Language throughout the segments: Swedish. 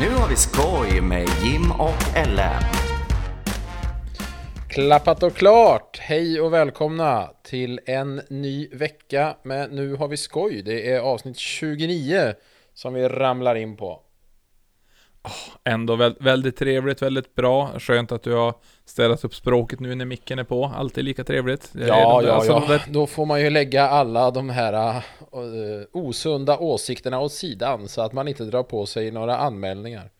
Nu har vi skoj med Jim och Ellen. Klappat och klart! Hej och välkomna till en ny vecka med Nu har vi skoj. Det är avsnitt 29 som vi ramlar in på. Ändå vä väldigt trevligt, väldigt bra. Skönt att du har ställt upp språket nu när micken är på. Alltid lika trevligt. Ja, ja, alltså, ja. där- Då får man ju lägga alla de här uh, osunda åsikterna åt sidan så att man inte drar på sig några anmälningar.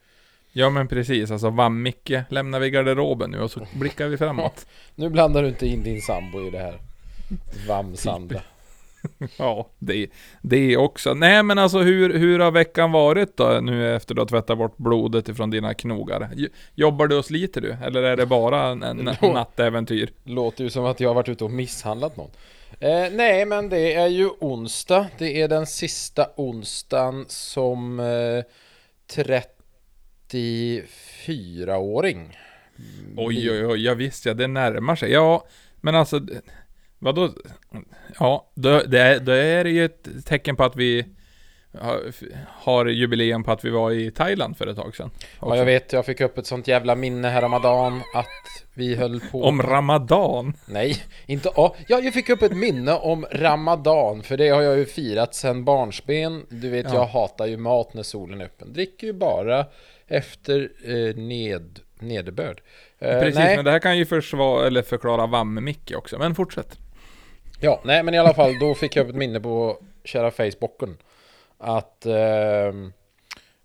Ja men precis, alltså Vam-Micke lämnar vi garderoben nu och så blickar vi framåt. Nu blandar du inte in din sambo i det här. Vamsanda. Ja, det, det också. Nej men alltså hur, hur har veckan varit då nu efter du har tvättat bort blodet ifrån dina knogar? Jobbar du och sliter du? Eller är det bara en, en nattäventyr? Låter ju som att jag har varit ute och misshandlat någon. Eh, nej, men det är ju onsdag. Det är den sista onsdagen som eh, 34-åring. Oj oj oj, ja visst ja, det närmar sig. Ja, men alltså, vadå? Ja, då, det, är, då är det ju ett tecken på att vi har, jubileum på att vi var i Thailand för ett tag sedan. Ja, jag vet, jag fick upp ett sånt jävla minne här Ramadan att vi höll på... Om Ramadan. Nej, inte... Ja, jag fick upp ett minne om Ramadan, för det har jag ju firat sedan barnsben. Du vet, Ja. jag hatar ju mat när solen är öppen. Dricker ju bara efter eh, ned, nederbörd. Eh, Precis, nej. men det här kan ju försvara, eller förklara Vam-Micke också. Men fortsätt. Ja, nej men i alla fall, då fick jag upp ett minne på kära Facebooken. Att, ehm,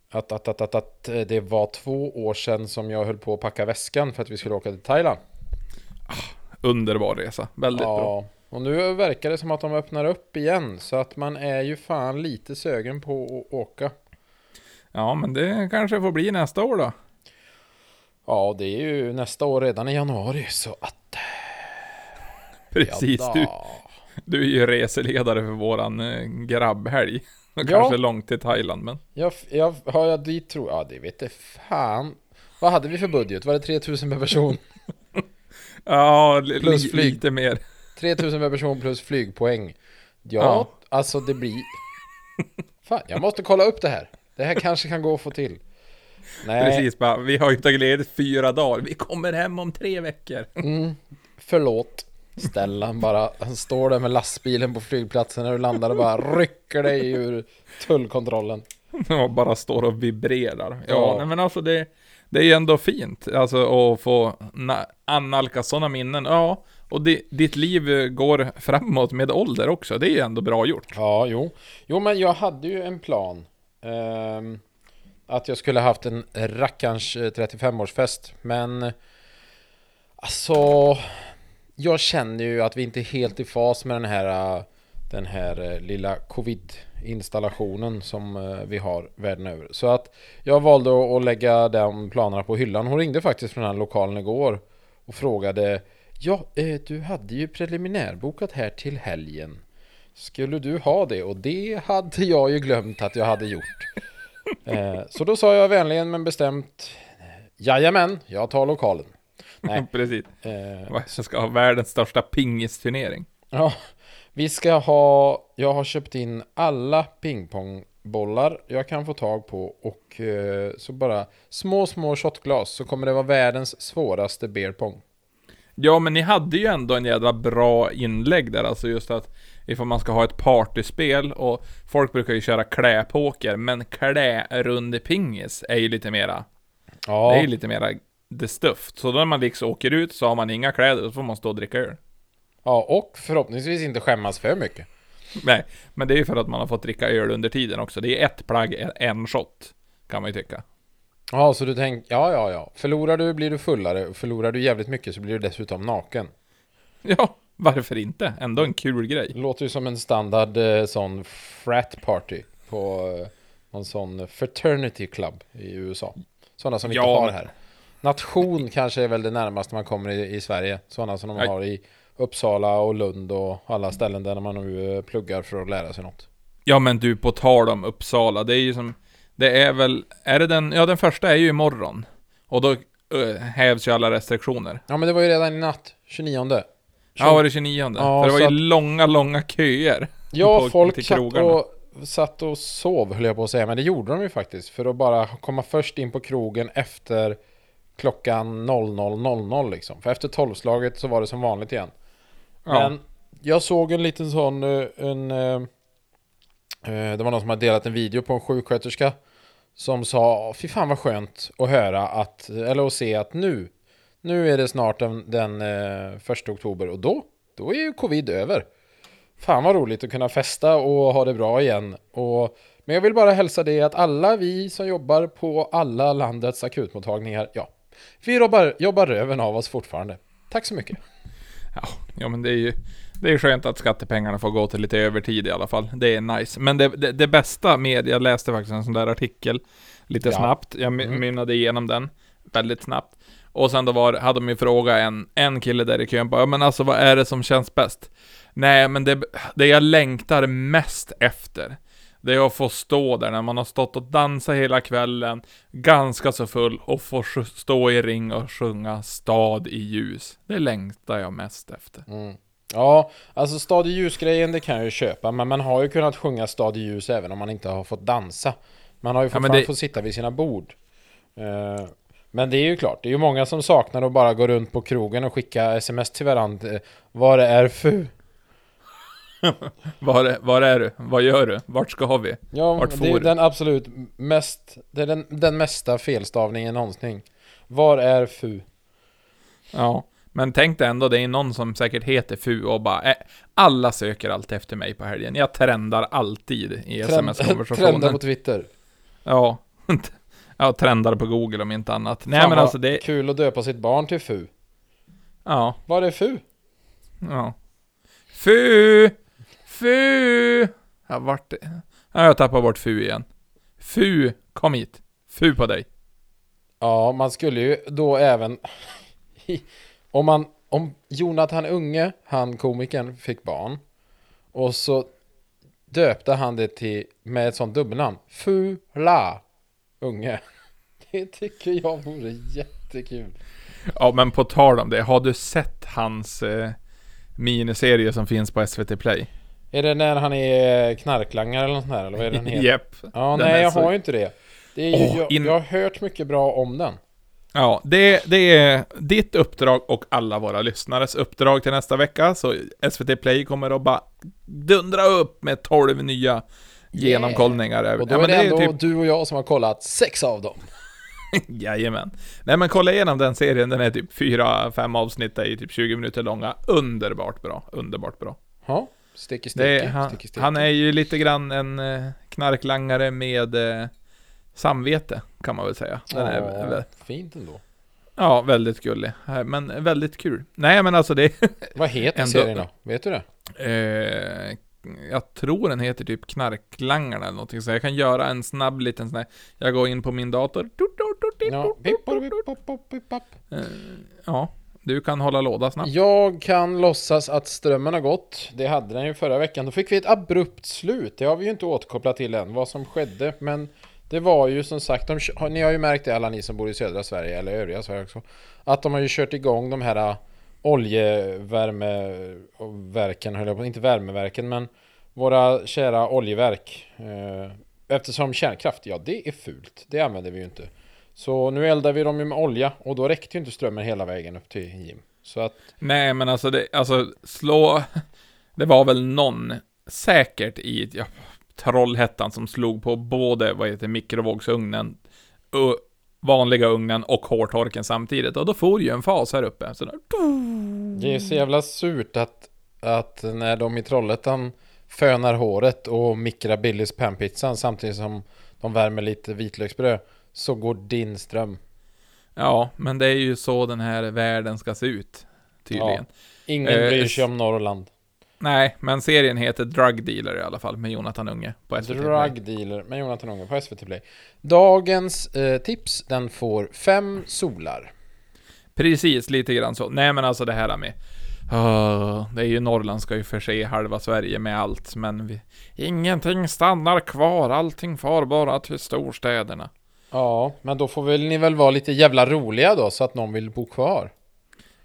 att, att, att, att, att eh, det var två år sedan som jag höll på att packa väskan för att vi skulle åka till Thailand. Underbar resa. Väldigt bra. Ja, och nu verkar det som att de öppnar upp igen. Så att man är ju fan lite sögen på att åka. Ja, men det kanske får bli nästa år då. Ja, det är ju nästa år redan i januari så att... Precis, ja, du. du är ju reseledare för våran eh, grabbhelg. Och Ja. Kanske långt till Thailand, men... Jag, jag, har jag dit tror Ja, det vet jag fan. Vad hade vi för budget? Var det 3000 per person? Ja, Plus flyg. lite mer. 3000 per person plus flygpoäng. Ja, Ja. alltså det blir... Fan, jag måste kolla upp det här. Det här kanske kan gå att få till. Nej, Precis, bara, vi har ju tagit ledigt fyra dagar. Vi kommer hem om tre veckor. Mm, förlåt. Stellan bara, han står där med lastbilen på flygplatsen när du landar och bara rycker dig ur tullkontrollen. Och bara står och vibrerar. Ja, Ja. nej, men alltså det, det är ju ändå fint. Alltså att få na- annalka sådana minnen. Ja, och di, ditt liv eh, går framåt med ålder också. Det är ju ändå bra gjort. Ja, jo. Jo, men jag hade ju en plan. ehm, att jag skulle haft en rackarns eh, 35-årsfest. Men alltså, jag känner ju att vi inte är helt i fas med den här, äh, den här äh, lilla covid-installationen som äh, vi har världen över. Så att jag valde att lägga de planerna på hyllan. Hon ringde faktiskt från den här lokalen igår och frågade Ja, eh, du hade ju preliminärbokat här till helgen. Skulle du ha det? Och det hade jag ju glömt att jag hade gjort. Eh, så då sa jag vänligen men bestämt Jajamän, jag tar lokalen. Nej. Precis. Eh, som ska ha världens största pingisturnering. ja, vi ska ha, jag har köpt in alla pingpongbollar jag kan få tag på och eh, så bara små, små shotglas så kommer det vara världens svåraste beer pong. Ja, men ni hade ju ändå en jävla bra inlägg där, alltså just att ifall man ska ha ett partyspel och folk brukar ju köra kläpoker, men klärundepingis är ju lite mera, Ja, det är ju lite mera the stuff. Så då när man liksom åker ut så har man inga kläder, då får man stå och dricka öl. ja, och förhoppningsvis inte skämmas för mycket. Nej, men det är ju för att man har fått dricka öl under tiden också. Det är ett plagg, en shot, kan man ju tycka. Ja, så du tänker, ja, ja, ja. Förlorar du blir du fullare. Förlorar du jävligt mycket så blir du dessutom naken. Ja, varför inte? Ändå en kul grej. Låter ju som en standard eh, sån frat party på eh, någon sån fraternity club i USA. Sådana som vi inte Ja, har men- här. Nation kanske är väl det närmaste man kommer i, i Sverige. Sådana som de Nej. har i Uppsala och Lund och alla ställen där man nu eh, pluggar för att lära sig något. Ja men du, på tal om Uppsala, det är ju som, det är väl, är det den, ja den första är ju imorgon. Och då uh, hävs ju alla restriktioner. Ja men det var ju redan i natt, 29. Ja, var det 29? Ja, För det var ju att- långa, långa köer. Ja, på- folk satt och satt och sov höll jag på att säga, men det gjorde de ju faktiskt. För att bara komma först in på krogen efter klockan 00.00 liksom. För efter tolvslaget så var det som vanligt igen. Ja. Men jag såg en liten sån, eh, en, eh, eh, det var någon som hade delat en video på en sjuksköterska som sa, fy fan vad skönt att höra att, eller att se att nu, nu är det snart den, den första oktober och då, då är ju covid över. Fan vad roligt att kunna festa och ha det bra igen. Och, men jag vill bara hälsa det att alla vi som jobbar på alla landets akutmottagningar, ja, vi jobbar, jobbar röven av oss fortfarande. Tack så mycket. Ja, ja men det är ju det är skönt att skattepengarna får gå till lite övertid i alla fall. Det är nice. Men det, det, det bästa med, jag läste faktiskt en sån där artikel lite Ja. snabbt. Jag Mm. mynnade igenom den väldigt snabbt. Och sen då var, hade de ju frågat en, en kille där i kön bara, "Ja, men alltså vad är det som känns bäst? Nej, men det, det jag längtar mest efter, det är att få stå där när man har stått och dansat hela kvällen, ganska så full, och få stå i ring och sjunga Stad i ljus. Det längtar jag mest efter. Mm. Ja, alltså Stad i ljus-grejen det kan jag ju köpa, men man har ju kunnat sjunga Stad i ljus även om man inte har fått dansa. Man har ju Ja, fortfarande det- fått sitta vid sina bord. Eh, men det är ju klart, det är ju många som saknar att bara gå runt på krogen och skicka sms till varandra. eh, det är fu. Var, är- var är du? Vad gör du? Vart ska vi? Ja, Vart det är du? den absolut mest, det är den, den mesta felstavningen någonsin. Var är fu? Ja, men tänk dig ändå, det är någon som säkert heter FU och bara äh, Alla söker alltid efter mig på helgen. Jag trendar alltid i sms-konversationen. på Twitter. Ja. ja, trendar på Google om inte annat. Nej Fan men vad alltså det... Kul att döpa sitt barn till fu. Ja, Var är fu? ja. FU! FU! Ja, vart det? Ja, jag tappar bort FU igen. FU, kom hit. FU på dig. Ja, man skulle ju då även... om man... Om Jonathan Unge, han komikern, fick barn. Och så döpte han det till med ett sånt dubbelnamn. Fula Unge. Det tycker jag vore jättekul. Ja, men på tal om det, har du sett hans eh, miniserie som finns på SVT Play? Är det när han är knarklangare eller något sånt här? Eller vad är den heter? Japp. Ja, Den nej jag så- har ju inte det. Det är ju, Åh, jag, in- jag har hört mycket bra om den. Ja, det, det är ditt uppdrag och alla våra lyssnares uppdrag till nästa vecka. Så SVT Play kommer att bara dundra upp med 12 nya genomkollningar. Och då ja, är det ändå typ, du och jag som har kollat sex av dem. jajamän. Nej men kolla igenom den serien, den är typ 4-5 avsnitt, är typ 20 minuter långa. Underbart bra, underbart bra. Ja, sticky sticky. är, han, sticky, sticky. han är ju lite grann en eh, knarklangare med eh, samvete, kan man väl säga. Den är, Ja, vä- fint ändå. ja, väldigt gullig. Men väldigt kul. Nej men alltså det Vad heter Ändå- serien då? Vet du det? Eh, jag tror den heter typ Knarklangarna eller någonting, så jag kan göra en snabb liten sån här, jag går in på min dator. Ja. Eh, ja, du kan hålla låda snabbt. Jag kan låtsas att strömmen har gått. Det hade den ju förra veckan. Då fick vi ett abrupt slut. Det har vi ju inte återkopplat till än, vad som skedde. Men det var ju som sagt, de, ni har ju märkt det alla ni som bor i södra Sverige, eller övriga Sverige också. Att de har ju kört igång de här äh, oljevärmeverken, höll jag på, inte värmeverken, men våra kära oljeverk. Eh, Eftersom kärnkraft, ja det är fult. Det använder vi ju inte. Så nu eldar vi dem ju med olja och då räckte ju inte strömmen hela vägen upp till Jim. Så att Nej men alltså det, alltså slå, det var väl någon, säkert i ja, Trollhättan som slog på både, vad heter mikrovågsugnen, och vanliga ugnen och hårtorken samtidigt. Och då får ju en fas här uppe. Så där, Det är så jävla surt att, att när de i Trollhättan fönar håret och mikrar Billys panpizzan samtidigt som de värmer lite vitlöksbröd så går din ström. ja, men det är ju så den här världen ska se ut. Tydligen. Ingen Eh, bryr sig om Norrland. Nej, men serien heter Drug Dealer i alla fall, med Jonathan Unge på SVT Play. Drug dealer med Jonathan Unge på SVT Play. Dagens eh, tips, den får fem solar. Precis, lite grann så. Nej men alltså det här med... Uh, det är ju Norrland ska ju förse halva Sverige med allt, men vi, ingenting stannar kvar, allting far bara till storstäderna. Ja, men då får väl ni väl vara lite jävla roliga då så att någon vill bo kvar.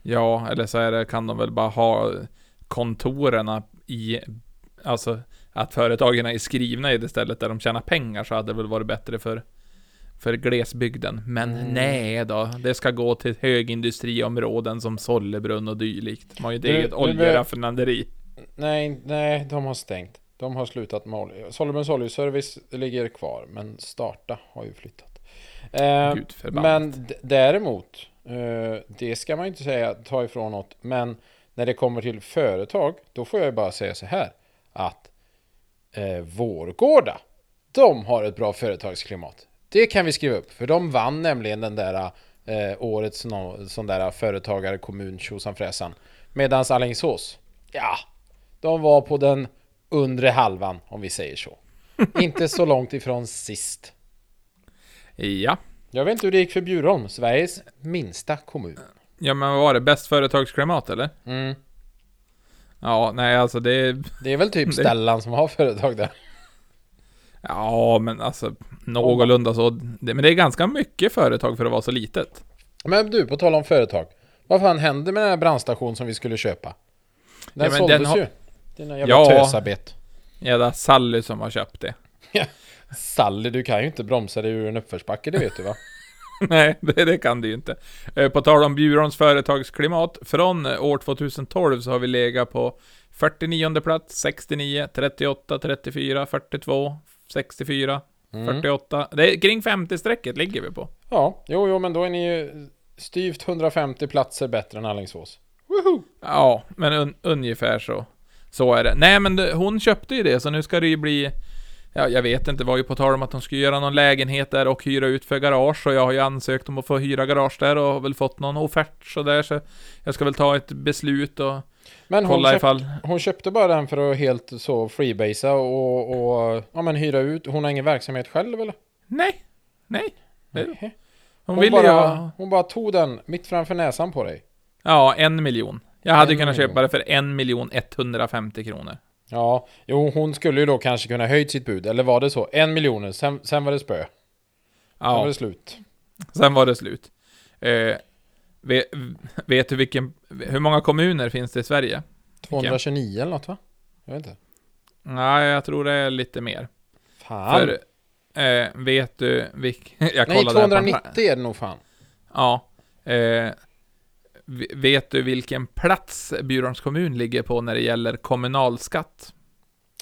Ja, eller så är det, kan de väl bara ha kontorerna i, alltså att företagen är skrivna i det stället där de tjänar pengar så hade det väl varit bättre för, för glesbygden. Men Mm. nej då, det ska gå till högindustriområden som Sollebrunn och dylikt. De har ju ett Du- eget oljeraffinaderi. Nej, nej, de har stängt. De har slutat med olja. Sollebrunns oljeservice ligger kvar, men Starta har ju flyttat. Eh, men däremot, eh, det ska man inte säga ta ifrån något. Men när det kommer till företag, då får jag bara säga så här. Att eh, Vårgårda, de har ett bra företagsklimat. Det kan vi skriva upp, för de vann nämligen den där eh, årets nå- sån där företagarkommun tjosan fräsan. Medans Alingsås, ja, de var på den undre halvan om vi säger så. inte så långt ifrån sist. Ja. Jag vet inte hur det gick för Bjurholm, Sveriges minsta kommun. Ja men vad var det? Bäst företagsklimat eller? Mm. Ja, nej alltså det... Det är väl typ Stellan som har företag där. Ja, men alltså någorlunda så. Det, men det är ganska mycket företag för att vara så litet. Men du, på tal om företag. Vad fan hände med den här brandstation som vi skulle köpa? Den Ja, men såldes den ju. Dina jävla Ja. tösabet. Jävla Sally som har köpt det. Sally, du kan ju inte bromsa dig ur en uppförsbacke, det vet du va? Nej, det, det kan du ju inte. Eh, På tal om Bjurholms företagsklimat. Från eh, år 2012 så har vi legat på 49 plats, 69, 38, 34, 42, 64, Mm. 48. Det är kring 50-strecket ligger vi på. Ja, jo, jo, men då är ni ju styvt 150 platser bättre än Alingsås. Woho! Ja, men un, ungefär så. Så är det. Nej, men hon köpte ju det, så nu ska det ju bli... Ja, jag vet inte, det var ju på tal om att de skulle göra någon lägenhet där och hyra ut för garage, och jag har ju ansökt om att få hyra garage där och har väl fått någon offert så där, så jag ska väl ta ett beslut och Men hon, kolla köp, ifall... hon köpte bara den för att helt så freebasea och, och ja, men hyra ut. Hon har ingen verksamhet själv eller? Nej, nej. Nej. hon, Hon, ville bara, ha... hon bara tog den mitt framför näsan på dig. Ja, en miljon. Jag hade En kunnat miljon. köpa det för en miljon 150 kronor. Ja, jo, hon skulle ju då kanske kunna höjt sitt bud. Eller var det så? En miljon, sen, sen var det spö. Sen var Ja, det slut. sen var det slut. Eh, vet, vet du vilken... Hur många kommuner finns det i Sverige? 229 eller något va? Jag vet inte. Nej, jag tror det är lite mer. Fan! För, eh, vet du vilk... Jag Nej, kollade här på en- 290 är det nog fan. Ja. Eh, vet du vilken plats Bjurholms kommun ligger på när det gäller kommunalskatt?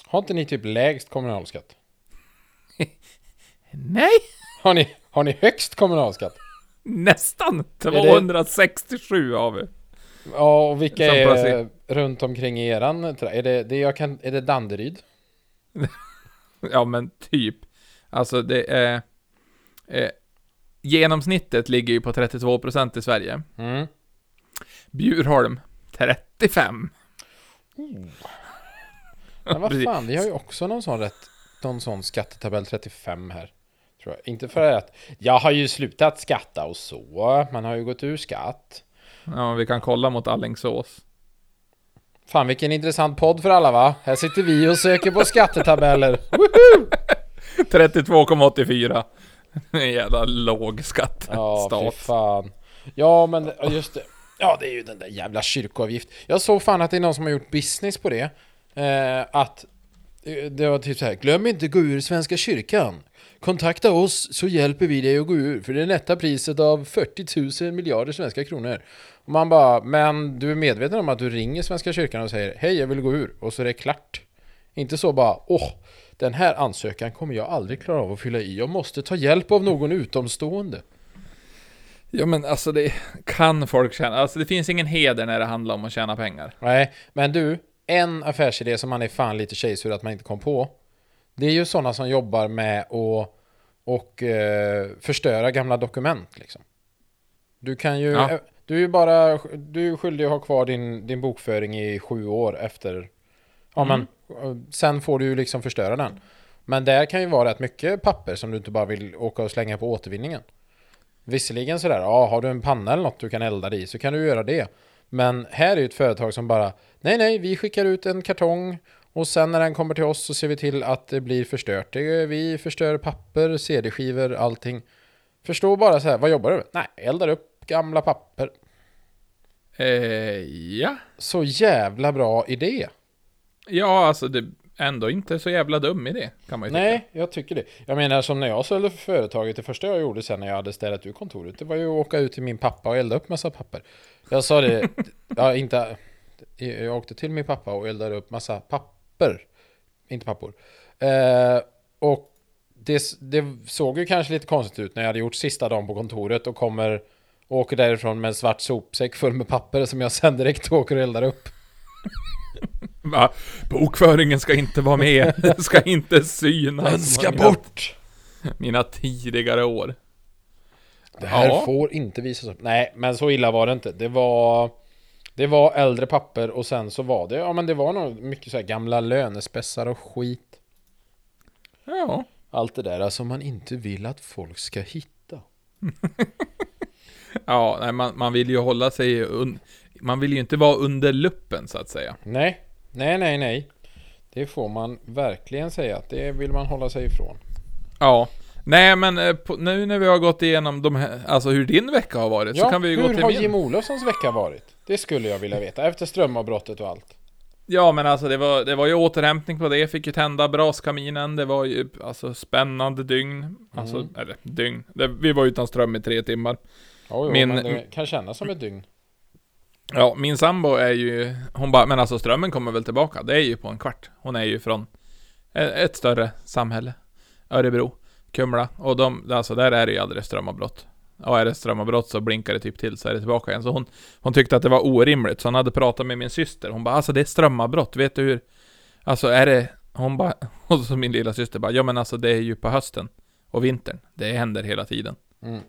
Har inte ni typ lägst kommunalskatt? Nej! Har ni, har ni högst kommunalskatt? Nästan! det- 267 har vi. Ja, och vilka är runt omkring i eran? Är det, det jag kan, är det Danderyd? Ja, men typ. Alltså det är... Eh, genomsnittet ligger ju på 32% i Sverige. Mm. Bjurholm, 35. Men vad fan, vi har ju också någon sån rätt, någon sån skattetabell 35 här. Tror jag. Inte för att jag har ju slutat skatta och så, man har ju gått ur skatt. Ja, vi kan kolla mot Allingsås. Fan vilken intressant podd för alla va? Här sitter vi och söker på skattetabeller. Woho! 32,84. En jävla låg skatt. Ja, fy fan. Ja, men just det. Ja, det är ju den där jävla kyrkoavgift. Jag såg fan att det är någon som har gjort business på det. Eh, att eh, det var typ så här. Glöm inte gå ur Svenska kyrkan. Kontakta oss så hjälper vi dig att gå ur. För det nätta priset av 40 000 miljarder svenska kronor. Och man bara, men du är medveten om att du ringer Svenska kyrkan och säger hej jag vill gå ur. Och så är det klart. Inte så bara, åh, den här ansökan kommer jag aldrig klara av att fylla i. Jag måste ta hjälp av någon utomstående. Ja men alltså det kan folk tjäna. Alltså det finns ingen heder när det handlar om att tjäna pengar. Nej, men du, en affärsidé som man är fan lite tjejsur att man inte kom på. Det är ju sådana som jobbar med att och eh, förstöra gamla dokument liksom. Du kan ju, Ja. du är ju bara, du är skyldig att ha kvar din, din bokföring i sju år efter, ja Mm. men, sen får du ju liksom förstöra den. Men där kan ju vara rätt mycket papper som du inte bara vill åka och slänga på återvinningen. Visserligen sådär, ja har du en panna eller något du kan elda i så kan du göra det. Men här är ju ett företag som bara, nej nej, vi skickar ut en kartong och sen när den kommer till oss så ser vi till att det blir förstört. Vi förstör papper, CD-skivor, allting. Förstå bara så här, vad jobbar du med? Nej, eldar upp gamla papper. Eh, ja. Så jävla bra idé. Ja, alltså det... ändå inte så jävla dum idé, kan man ju tycka. Nej, jag tycker det. Jag menar som när jag sålde för företaget, det första jag gjorde sen när jag hade städat ur kontoret, det var ju att åka ut till min pappa och elda upp massa papper. Jag sa det, ja inte, jag åkte till min pappa och eldade upp massa papper. Inte pappor. Eh, och det, det såg ju kanske lite konstigt ut när jag hade gjort sista dagen på kontoret och kommer och åker därifrån med en svart sopsäck full med papper som jag sen direkt åker och eldar upp. Va? Bokföringen ska inte vara med, den ska inte synas. Den ska Mina- bort! Mina tidigare år. Det här Ja. får inte visas upp. Nej, men så illa var det inte. Det var... Det var äldre papper och sen så var det, ja men det var nog mycket så här gamla lönespessar och skit. Ja. Allt det där som man inte vill att folk ska hitta. Ja, nej, man, man vill ju hålla sig un, Man vill ju inte vara under luppen så att säga. Nej, nej, nej, nej. Det får man verkligen säga det vill man hålla sig ifrån. Ja. Nej men eh, på, nu när vi har gått igenom de här, alltså hur din vecka har varit, så kan vi ju gå hur till har min. Jim Olofssons vecka varit? Det skulle jag vilja veta, efter strömavbrottet och allt. Ja men alltså det var, det var ju återhämtning på det, fick ju tända braskaminen, det var ju alltså spännande dygn. Alltså, Mm. eller dygn. Det, vi var utan ström i tre timmar. Jo, jo, Min- men det kan kännas som ett dygn. Ja, min sambo är ju, hon bara, men alltså strömmen kommer väl tillbaka? Det är ju på en kvart. Hon är ju från e-, ett större samhälle. Örebro, Kumla. Och de, alltså där är det ju aldrig strömavbrott. Och är det strömavbrott så blinkar det typ till så är det tillbaka igen. Så hon, hon tyckte att det var orimligt. Så hon hade pratat med min syster. Hon bara, alltså det är strömavbrott. Vet du hur? Alltså är det, hon bara, och så min lilla syster bara, ja men alltså det är ju på hösten och vintern. Det händer hela tiden. Mm.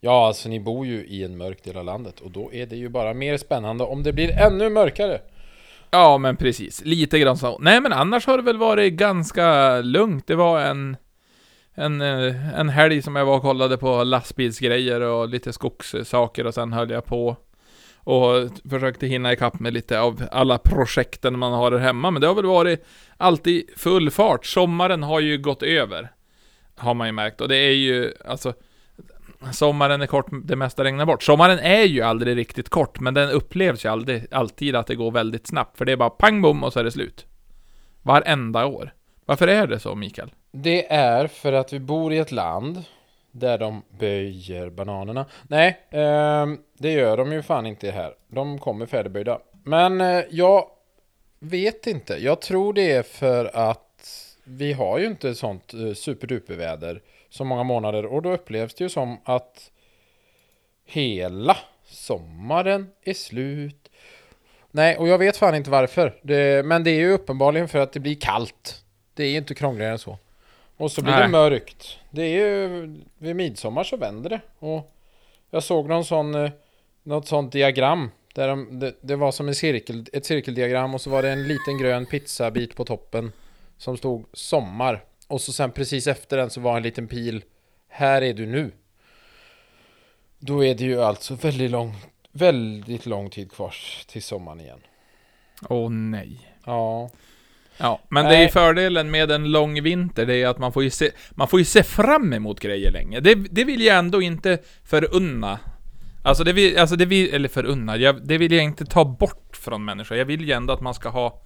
Ja, alltså ni bor ju i en mörk del av landet och då är det ju bara mer spännande om det blir ännu mörkare. Ja, men precis. Lite grann så. Nej, men annars har det väl varit ganska lugnt. Det var en, en, eh, en helg som jag var och kollade på lastbilsgrejer och lite skogssaker och sen höll jag på och försökte hinna ikapp med lite av alla projekten man har där hemma. Men det har väl varit alltid full fart. Sommaren har ju gått över. Har man ju märkt. Och det är ju, alltså Sommaren är kort, det mesta regnar bort. Sommaren är ju aldrig riktigt kort, men den upplevs ju aldrig, alltid att det går väldigt snabbt. För det är bara pang bom och så är det slut. Varenda år. Varför är det så, Mikael? Det är för att vi bor i ett land där de böjer bananerna. Nej, eh, det gör de ju fan inte här. De kommer färdigböjda. Men eh, jag vet inte. Jag tror det är för att vi har ju inte sånt eh, superduperväder så många månader och då upplevs det ju som att hela sommaren är slut. Nej, och jag vet fan inte varför. Det, men det är ju uppenbarligen för att det blir kallt. Det är ju inte krångligare än så. Och så blir Nej. det mörkt. Det är ju vid midsommar så vänder det. Och jag såg någon sån, eh, något sånt diagram. Där de, det, det var som en cirkel, ett cirkeldiagram och så var det en liten grön pizzabit på toppen. Som stod sommar. Och så sen precis efter den så var en liten pil. Här är du nu. Då är det ju alltså väldigt lång, väldigt lång tid kvar till sommaren igen. Åh nej. Ja. Ja, men det är ju fördelen med en lång vinter, det är att man får ju se, man får ju se fram emot grejer länge. Det, det vill jag ändå inte förunna. Alltså det vill, alltså det vill, eller förunna, jag, det vill jag inte ta bort från människor. Jag vill ju ändå att man ska ha,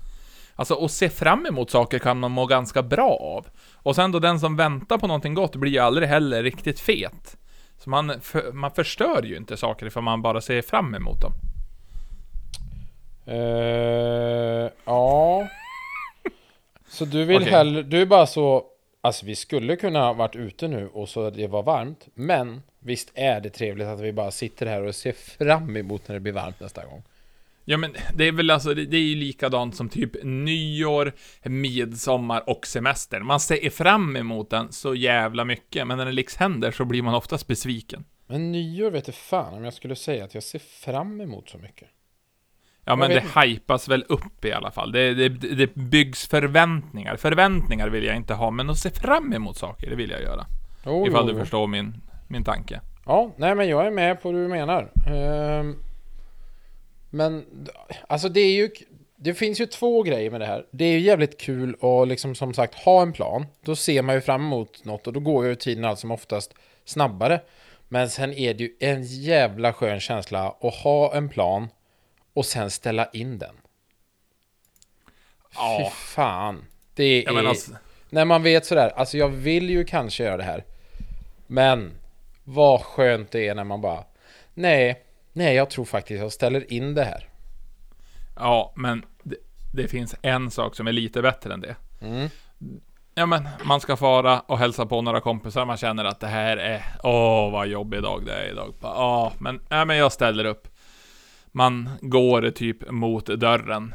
alltså att se fram emot saker kan man må ganska bra av. Och sen då den som väntar på någonting gott blir ju aldrig heller riktigt fet. Så man, för, man förstör ju inte saker för man bara ser fram emot dem. Eh, ja. Så du vill Okej. hellre, du är bara så, alltså vi skulle kunna ha varit ute nu och så det var varmt, men visst är det trevligt att vi bara sitter här och ser fram emot när det blir varmt nästa gång. Ja men det är väl alltså, det, är ju likadant som typ nyår, midsommar och semester. Man ser fram emot den så jävla mycket, men när det liksom händer så blir man oftast besviken. Men nyår vet du fan om jag skulle säga att jag ser fram emot så mycket. Ja men Jag det vet hypas väl upp i alla fall. Det, det, det byggs förväntningar. Förväntningar vill jag inte ha, men att se fram emot saker, det vill jag göra. Jo, Ifall jo, du förstår min, min tanke. Ja, nej men jag är med på vad du menar. Ehm, men alltså det är ju det finns ju två grejer med det här. Det är ju jävligt kul att liksom som sagt ha en plan. Då ser man ju fram emot något och då går ju tiden allt som oftast snabbare. Men sen är det ju en jävla skön känsla att ha en plan och sen ställa in den. Ja. Fy fan. Det är... Alltså, När man vet sådär, alltså jag vill ju kanske göra det här. Men vad skönt det är när man bara Nej, nej jag tror faktiskt jag ställer in det här. ja, men det, det finns en sak som är lite bättre än det. Mm. Ja men, man ska fara och hälsa på några kompisar, man känner att det här är, åh vad jobbig dag det är idag. Ja, men, ja, men jag ställer upp. Man går typ mot dörren.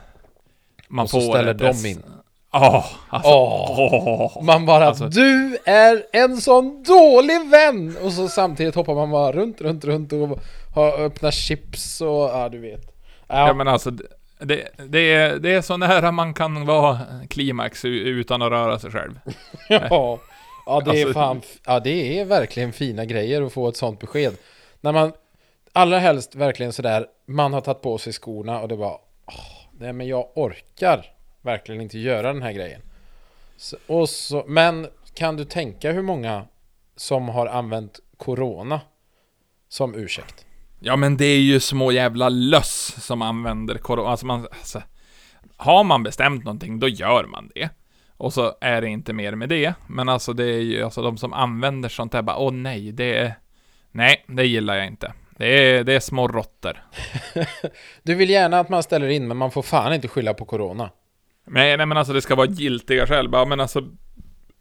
Man Och så ställer ett de in. Alltså, Åh. åh. Man bara Alltså- Du är en sån dålig vän! Och så samtidigt hoppar man bara runt, runt, runt och har öppnat chips och ja du vet. Ja, Ja men alltså, det, det, är, det är så nära man kan vara klimax utan att röra sig själv. Ja, ja det är Alltså- fan, ja det är verkligen fina grejer att få ett sånt besked. När man, allra helst verkligen sådär, man har tagit på sig skorna och det bara, åh, nej men jag orkar verkligen inte göra den här grejen. Så, och så, men kan du tänka hur många som har använt Corona som ursäkt? Ja men det är ju små jävla löss som använder corona, alltså man, alltså, Har man bestämt någonting, då gör man det. Och så är det inte mer med det. Men alltså det är ju, alltså de som använder sånt där bara, åh nej, det är... Nej, det gillar jag inte. Det är, det är små råttor. Du vill gärna att man ställer in, men man får fan inte skylla på Corona. Nej, nej men alltså det ska vara giltiga skäl. Bara, men alltså,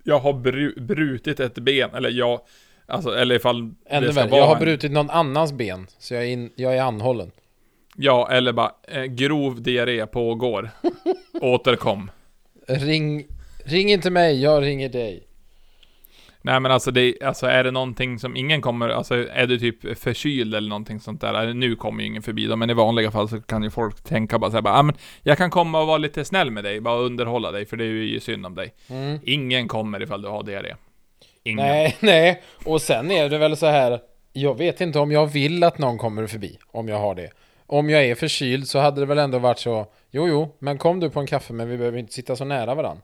jag har bru, brutit ett ben, eller jag, alltså, eller ifall Ännu det ska värre, vara jag har en- brutit någon annans ben, så jag är, in, jag är anhållen. Ja, eller bara, eh, grov diarré pågår. Återkom. Ring, ring inte mig, jag ringer dig. Nej men alltså, det, alltså är det någonting som ingen kommer, alltså är du typ förkyld eller någonting sånt där, eller nu kommer ju ingen förbi då, men i vanliga fall så kan ju folk tänka bara såhär bara, ah, men jag kan komma och vara lite snäll med dig, bara underhålla dig, för det är ju synd om dig. Mm. Ingen kommer ifall du har diarré. Ingen. Nej, nej. Och sen är det väl så här. Jag vet inte om jag vill att någon kommer förbi. Om jag har det. Om jag är förkyld så hade det väl ändå varit så. Jo, jo, men kom du på en kaffe men vi behöver inte sitta så nära varandra.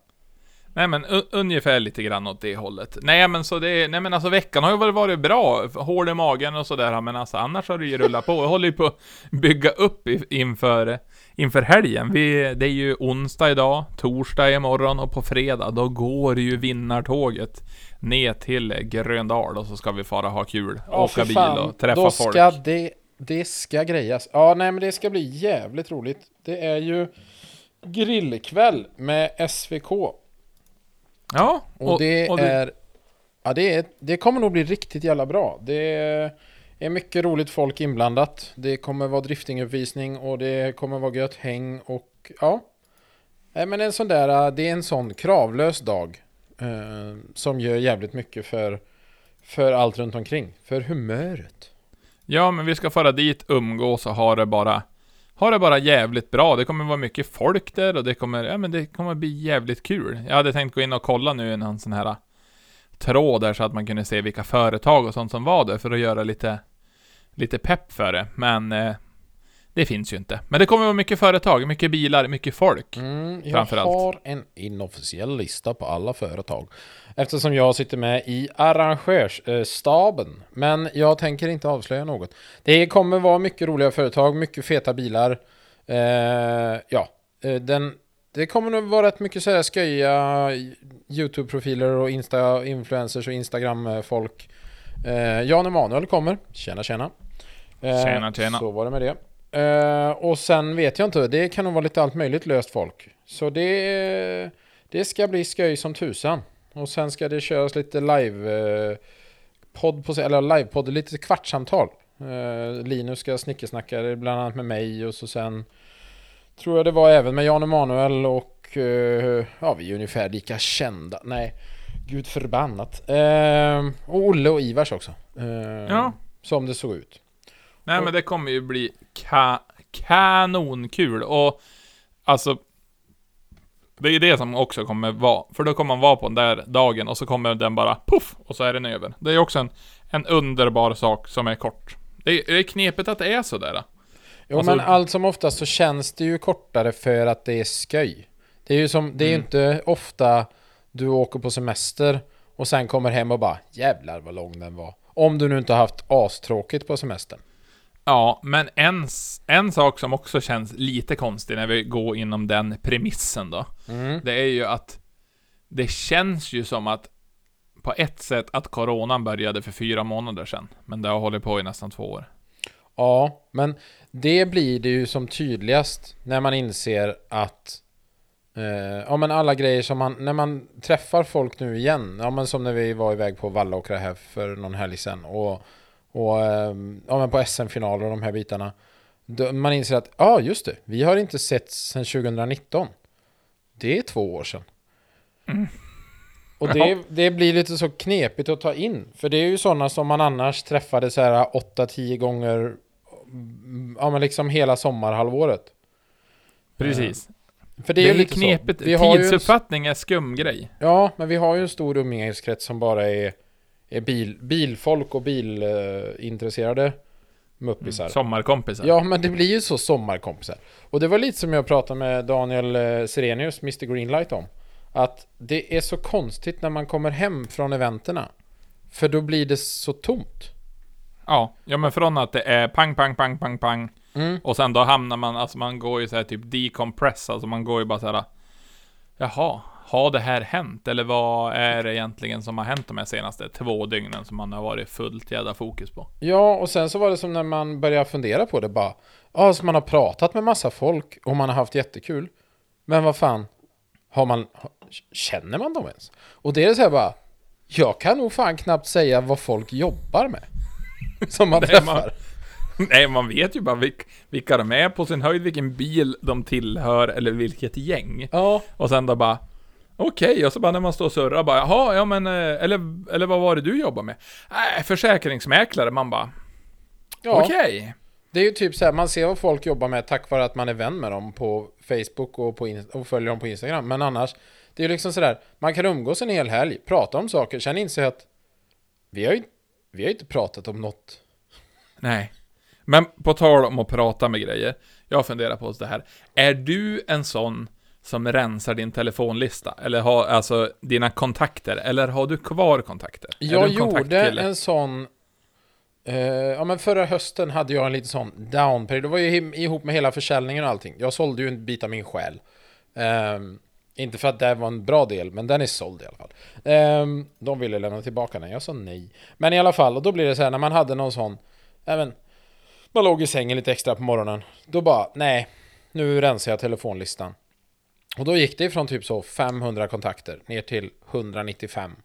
Nej men ungefär lite grann åt det hållet. Nej men så det nej men alltså veckan har ju varit bra, hård i magen och sådär, men alltså annars har det ju rullat på. Jag håller ju på att bygga upp inför, inför helgen. Vi, det är ju onsdag idag, torsdag imorgon och på fredag, då går ju vinnartåget ner till Gröndal och så ska vi fara ha kul, åka för bil och träffa Då folk. ska det, det ska grejas. Ja, nej men det ska bli jävligt roligt. Det är ju grillkväll med SVK. Ja, Och, det och du- är... Ja, det, är, det kommer nog bli riktigt jävla bra. Det är mycket roligt folk inblandat. Det kommer vara driftinguppvisning och det kommer vara gött häng och ja. Nej, men en sån där, det är en sån kravlös dag. Eh, som gör jävligt mycket för, för allt runt omkring. För humöret. Ja, men vi ska fara dit, umgås och ha det bara ha det bara jävligt bra. Det kommer vara mycket folk där och det kommer, ja men det kommer bli jävligt kul. Jag hade tänkt gå in och kolla nu i någon sån här äh, tråd där så att man kunde se vilka företag och sånt som var där för att göra lite, lite pepp för det. Men eh, det finns ju inte. Men det kommer vara mycket företag, mycket bilar, mycket folk. Mm, jag har en inofficiell lista på alla företag. Eftersom jag sitter med i arrangörsstaben. Men jag tänker inte avslöja något. Det kommer vara mycket roliga företag, mycket feta bilar. Eh, ja, eh, den, det kommer nog vara rätt mycket så här sköja YouTube-profiler och Insta-influencers och Instagram-folk. Eh, Jan Emanuel kommer. Tjena, tjena. Eh, Tjena, tjena. Så var det med det. Eh, och sen vet jag inte, det kan nog vara lite allt möjligt löst folk. Så det, det ska bli sköj som tusan. Och sen ska det köras lite live eh, på eller livepodd, lite kvartssamtal. Eh, Linus ska snickersnacka bland annat med mig och så sen tror jag det var även med Jan Emanuel och ja, vi är ungefär lika kända. Nej, gud förbannat. Och Olle och Ivars också. Ja. Som det såg ut. Nej men det kommer ju bli ka kanonkul och alltså det är ju det som också kommer vara, för då kommer man vara på den där dagen och så kommer den bara puff och så är den över. Det är också en, en underbar sak som är kort. Det är, det är knepigt att det är sådär. Jo Alltså- men allt som oftast så känns det ju kortare för att det är sköj. Det är ju som, det är ju Mm. inte ofta du åker på semester och sen kommer hem och bara jävlar vad lång den var. Om du nu inte har haft astråkigt på semestern. Ja, men en, en sak som också känns lite konstig när vi går inom den premissen då. Mm. Det är ju att det känns ju som att på ett sätt att coronan började för fyra månader sedan. Men det har hållit på i nästan två år. Ja, men det blir det ju som tydligast när man inser att eh, ja men alla grejer som man, när man träffar folk nu igen, ja men som när vi var iväg på Vallåkra här för någon helg sedan och, och eh, ja men på SM-finaler och de här bitarna. Då man inser att, ja just det, vi har inte sett sedan 2019. Det är två år sedan. Och det, det blir lite så knepigt att ta in. För det är ju sådana som man annars träffade så här 8-10 gånger mm, Ja men liksom hela sommarhalvåret. Precis. För Det det är, ju lite knepigt. så. Vi ju en, Tidsuppfattning är skum grej. ja, men vi har ju en stor umgängeskrets som bara är bil, bilfolk och bilintresserade muppisar. Sommarkompisar. Ja, men det blir ju så sommarkompisar. Och det var lite som jag pratade med Daniel eh, Serenius, Mr Greenlight om. Att det är så konstigt när man kommer hem från eventerna. För då blir det så tomt. Ja, ja men från att det är pang, pang, pang, pang, pang. Mm. Och sen då hamnar man, alltså man går ju så här typ decompress, alltså man går ju bara så här. Jaha, har det här hänt? Eller vad är det egentligen som har hänt de här senaste två dygnen som man har varit fullt jävla fokus på? Ja, och sen så var det som när man började fundera på det bara. Ja, så man har pratat med massa folk och man har haft jättekul. Men vad fan, har man, känner man dem ens? Och det är så här bara, jag kan nog fan knappt säga vad folk jobbar med. Som man träffar. man- Nej, man vet ju bara vilk, vilka de är, på sin höjd vilken bil de tillhör, eller vilket gäng. Ja, Och sen då bara Okej, och så bara när man står och surrar bara Jaha, ja men, eh, eller, eller vad var det du jobbar med? Nej, försäkringsmäklare, man bara ja. Okej. Det är ju typ så här, man ser vad folk jobbar med tack vare att man är vän med dem på Facebook och, på och följer dem på Instagram. Men annars, det är ju liksom sådär, man kan umgås en hel helg, prata om saker, sen inse att vi har ju vi har inte pratat om något. Nej. Men på tal om att prata med grejer, jag funderar på det här. Är du en sån som rensar din telefonlista? Eller har, alltså, dina kontakter? Eller har du kvar kontakter? Jag en gjorde en sån eh, Ja men förra hösten hade jag en liten sån downperiod. Det var ju ihop med hela försäljningen och allting. Jag sålde ju en bit av min själ. Ehm, Inte för att det var en bra del Men den är såld i alla fall. Ehm, De ville lämna tillbaka den, jag sa nej. Men i alla fall, och då blir det så här när man hade någon sån Även Man låg i sängen lite extra på morgonen. Då bara, nej Nu rensar jag telefonlistan Och då gick det från typ så 500 kontakter ner till 195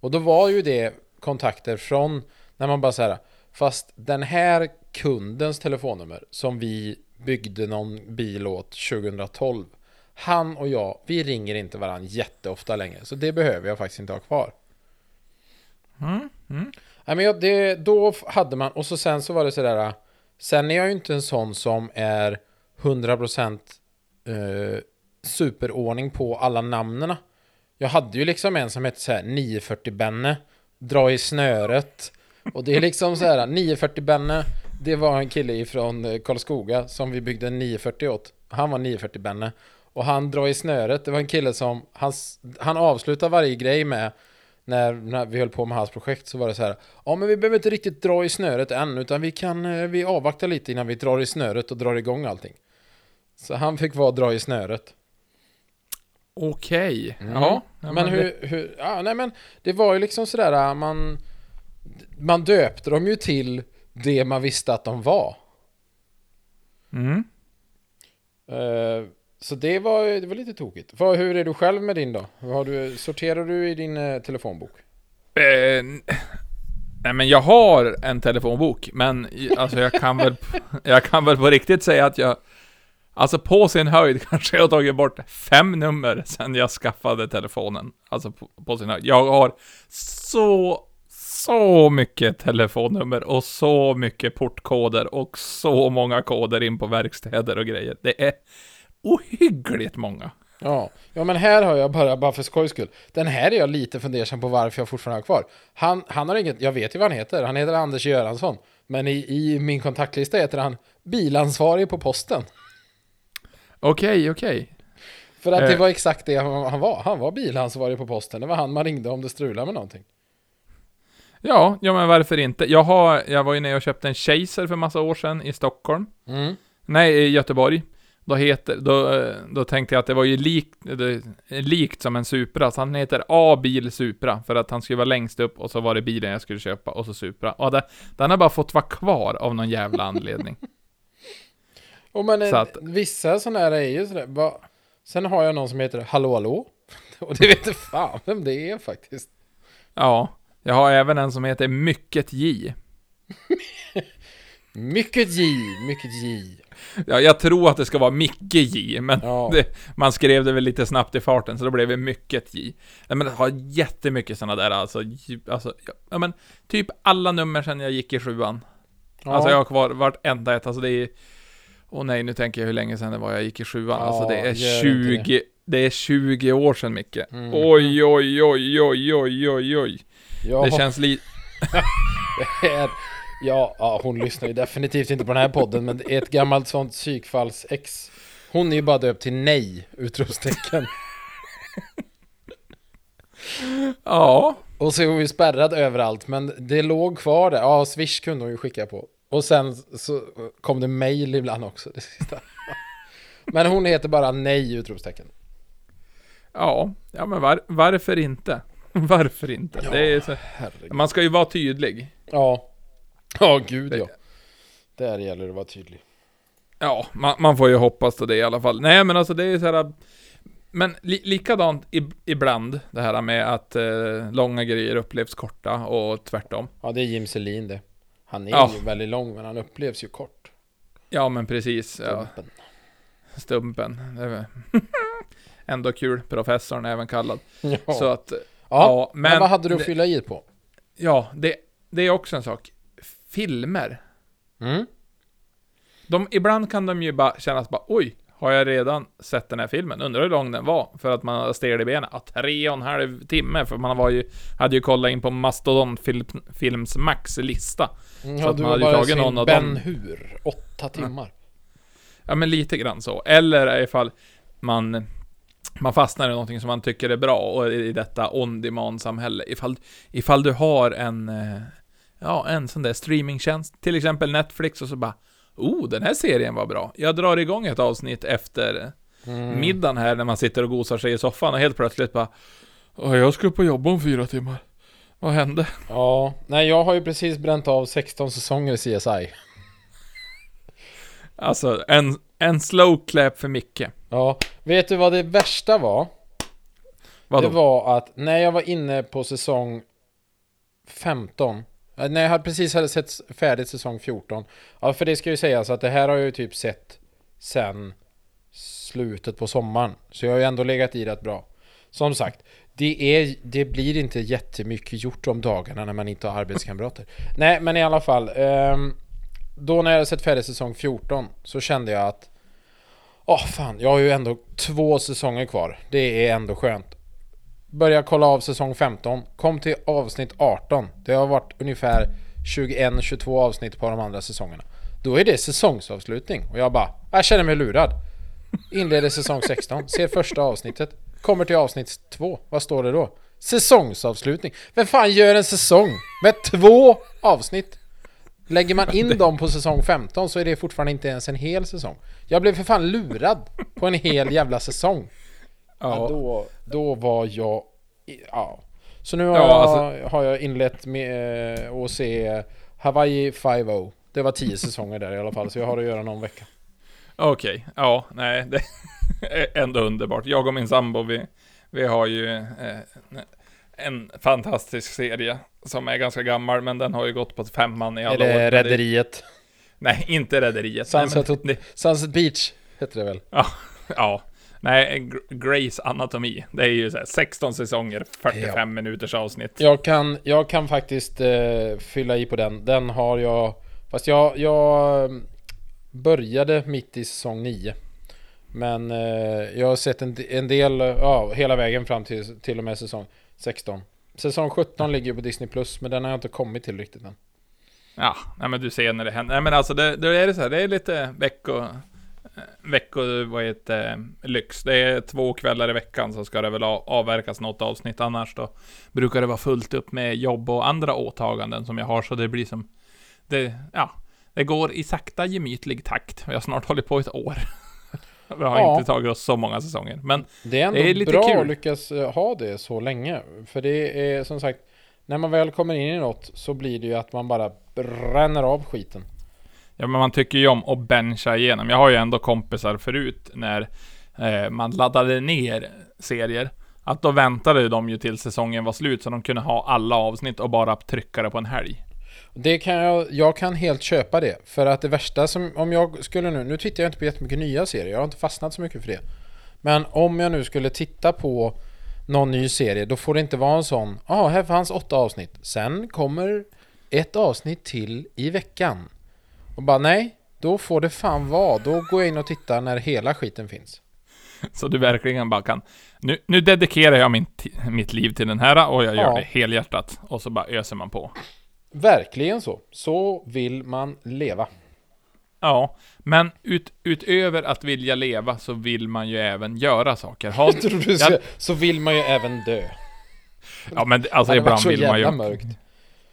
och då var ju det kontakter från när man bara säger fast den här kundens telefonnummer som vi byggde någon bil åt 2012 han och jag, vi ringer inte varandra jätteofta längre så det behöver jag faktiskt inte ha kvar. Mm, mm. Nej men jag, det, då hade man, och så sen så var det sådär Sen är jag ju inte en sån som är 100% eh, superordning på alla namnen. Jag hade ju liksom en som hette såhär 940-Benne Dra i snöret. Och det är liksom så här 940-Benne Det var en kille ifrån eh, Karlskoga som vi byggde en 940 åt. Han var 940-Benne Och han dra i snöret Det var en kille som Han, han avslutar varje grej med när, när vi höll på med hans projekt så var det så här Ja men vi behöver inte riktigt dra i snöret än utan vi kan eh, Vi avvaktar lite innan vi drar i snöret och drar igång allting. Så han fick vara dra i snöret. Okej. Mm. Ja. Men det- hur, hur, ja nej men Det var ju liksom sådär äh, man Man döpte dem ju till Det man visste att de var Mm. Eh, Så det var, det var lite tokigt Vad, Hur är du själv med din då? Har du, sorterar du i din eh, telefonbok? Eh, nej men jag har en telefonbok, men alltså jag kan väl, jag kan väl på riktigt säga att jag, alltså på sin höjd kanske jag har tagit bort fem nummer sen jag skaffade telefonen. Alltså på, på sin höjd. Jag har så, så mycket telefonnummer och så mycket portkoder och så många koder in på verkstäder och grejer. Det är ohyggligt många. Ja, ja men här har jag bara, bara för skojs skull Den här är jag lite fundersam på varför jag fortfarande har kvar Han, han har inget, jag vet ju vad han heter Han heter Anders Göransson Men i, i min kontaktlista heter han Bilansvarig på posten Okej, okej. För att det Eh. var exakt det han, han var Han var bilansvarig på posten Det var han man ringde om det strulade med någonting Ja, ja men varför inte? Jag, har, jag var ju nere och köpte en Chaser för massa år sedan i Stockholm. mm. Nej, i Göteborg. Då heter, då, då tänkte jag att det var ju likt, likt som en Supra, så han heter A-bil Supra, för att han skulle vara längst upp, och så var det bilen jag skulle köpa, och så Supra. Och det, den har bara fått vara kvar av någon jävla anledning. Och men Så att- vissa sådana här är ju sådär. Va? Sen har jag någon som heter Hallå Hallå. Och det vet inte fan vem det är faktiskt. Ja, jag har även en som heter Mycket J. Mycket J, mycket J. Ja, jag tror att det ska vara Micke J, men Ja. det, man skrev det väl lite snabbt i farten, så då blev det Mycket J. Nej, men det har jättemycket sådana där alltså, alltså, ja men typ alla nummer sedan jag gick i sjuan. Ja. Alltså jag har kvar vartenda ett, alltså det är... Åh nej, nu tänker jag hur länge sedan det var jag gick i sjuan. Ja, alltså det är gör inte 20... Det är 20 år sedan Micke. Mm. Oj, oj, oj, oj, oj, oj, oj. Ja, Det känns lite... det ja, ja, hon lyssnar ju definitivt inte på den här podden, men det ett gammalt sånt psykfalls-ex. Hon är ju bara döpt till nej, utropstecken. Ja. Och så är hon ju spärrad överallt, men det låg kvar där. Ja, Swish kunde hon ju skicka på. Och sen så kom det mail ibland också, det sista. Men hon heter bara nej, utropstecken. Ja, ja men var, varför inte? Varför inte? Ja. Det är så, man ska ju vara tydlig. Ja. Ja, gud Det- ja. Där gäller det att vara tydlig. Ja, man, man får ju hoppas på det i alla fall. Nej, men alltså det är så här. Men li, likadant i, ibland, det här med att eh, långa grejer upplevs korta och tvärtom. Ja, det är Jim Selin det. Han är Ja. ju väldigt lång, men han upplevs ju kort. Ja, men precis. Ja, Stumpen. stumpen. Är väl- Ändå kul, professorn även kallad. Ja. Så att, ja. ja, men, men vad hade du att fylla i på? ja, det, det är också en sak. Filmer. Mm? De, ibland kan de ju bara kännas bara, oj, har jag redan sett den här filmen? Undrar hur lång den var? För att man stel i benen. Ja, tre och en halv timme, för man var ju, hade ju kollat in på Mastodon film, Films Max-lista. Mm, Så ja, att du man har hade ju tagit någon av Ben. Hur, åtta timmar. Ja, men lite grann så. Eller ifall man, man fastnar i någonting som man tycker är bra, och i detta on-demand-samhälle. Ifall, ifall du har en, eh, ja, en sån där streamingtjänst, till exempel Netflix, och så bara, oh, den här serien var bra. Jag drar igång ett avsnitt efter Mm. middagen här när man sitter och gosar sig i soffan och helt plötsligt bara "Åh, jag ska på jobb om fyra timmar. Vad hände? Ja, nej jag har ju precis bränt av 16 säsonger i CSI. Alltså, en, en slow clap för Micke. Ja, vet du vad det värsta var? Vadå? Det var att när jag var inne på säsong 15 eh, När jag hade precis hade sett färdigt säsong 14 Ja för det ska ju sägas att det här har jag ju typ sett Sen Slutet på sommaren Så jag har ju ändå legat i rätt bra Som sagt det, är, det blir inte jättemycket gjort om dagarna när man inte har arbetskamrater Nej men i alla fall ehm, Då när jag hade sett färdigt säsong 14 Så kände jag att Åh fan, jag har ju ändå två säsonger kvar. Det är ändå skönt. Börja kolla av säsong 15. Kom till avsnitt 18. Det har varit ungefär 21-22 avsnitt på de andra säsongerna. Då är det säsongsavslutning. Och jag bara, jag känner mig lurad. Inleder säsong 16. Ser första avsnittet. Kommer till avsnitt 2. Vad står det då? Säsongsavslutning. Vem fan gör en säsong med två avsnitt? Lägger man in dem på säsong 15 så är det fortfarande inte ens en hel säsong. Jag blev för fan lurad på en hel jävla säsong. Ja, Ja, då, då var jag... Ja. Så nu har, Ja, jag, alltså- har jag inlett med eh, att se Hawaii 5-0. Det var tio säsonger där i alla fall, så jag har att göra någon vecka. okej. Ja, nej, det är ändå underbart. Jag och min sambo, vi, vi har ju eh, en fantastisk serie som är ganska gammal, men den har ju gått på femman i Är alla år. det Men Rederiet? Nej, inte Rederiet. Nej, Sunset, men det, Sunset Beach heter det väl? ja. Nej, Gr- Grace Anatomy. Det är ju så här 16 säsonger, 45 Ja. minuters avsnitt. Jag kan, jag kan faktiskt eh, fylla i på den. Den har jag... Fast jag, jag eh, började mitt i säsong 9. Men eh, jag har sett en, en del, ja, hela vägen fram till, till och med säsong 16. Säsong 17 ligger ju på Disney Plus, men den har jag inte kommit till riktigt än. Ja, nej men du ser när det händer. Nej men alltså det, det är det så här, det är lite vecko... Vecko, vad heter lyx. Det är två kvällar i veckan så ska det väl av- avverkas något avsnitt. Annars då brukar det vara fullt upp med jobb och andra åtaganden som jag har. Så det blir som... Det, ja, det går i sakta gemytlig takt. Vi har snart hållit på ett år. Vi har Ja. inte tagit oss så många säsonger. Men Det är ändå Det är lite bra kul. att lyckas eh, ha det så länge. För det är som sagt, när man väl kommer in i något så blir det ju att man bara bränner av skiten. Ja men man tycker ju om att bencha igenom. Jag har ju ändå kompisar förut när eh, man laddade ner serier. Att då väntade de ju till säsongen var slut så de kunde ha alla avsnitt och bara trycka det på en helg. Det kan jag, jag kan helt köpa det. För att det värsta som, om jag skulle nu, nu tittar jag inte på jättemycket nya serier, jag har inte fastnat så mycket för det. Men om jag nu skulle titta på någon ny serie, då får det inte vara en sån, ja ah, här fanns åtta avsnitt, sen kommer ett avsnitt till i veckan. Och bara nej, då får det fan vara, då går jag in och tittar när hela skiten finns. Så du verkligen bara kan... Nu, nu dedikerar jag min, mitt liv till den här och jag gör Ja. det helhjärtat. Och så bara öser man på. Verkligen så. Så vill man leva. Ja, men ut, utöver att vilja leva så vill man ju även göra saker. Har, Jag tror du ska, så vill man ju även dö. ja men alltså det ibland så vill man ju... jävla mörkt.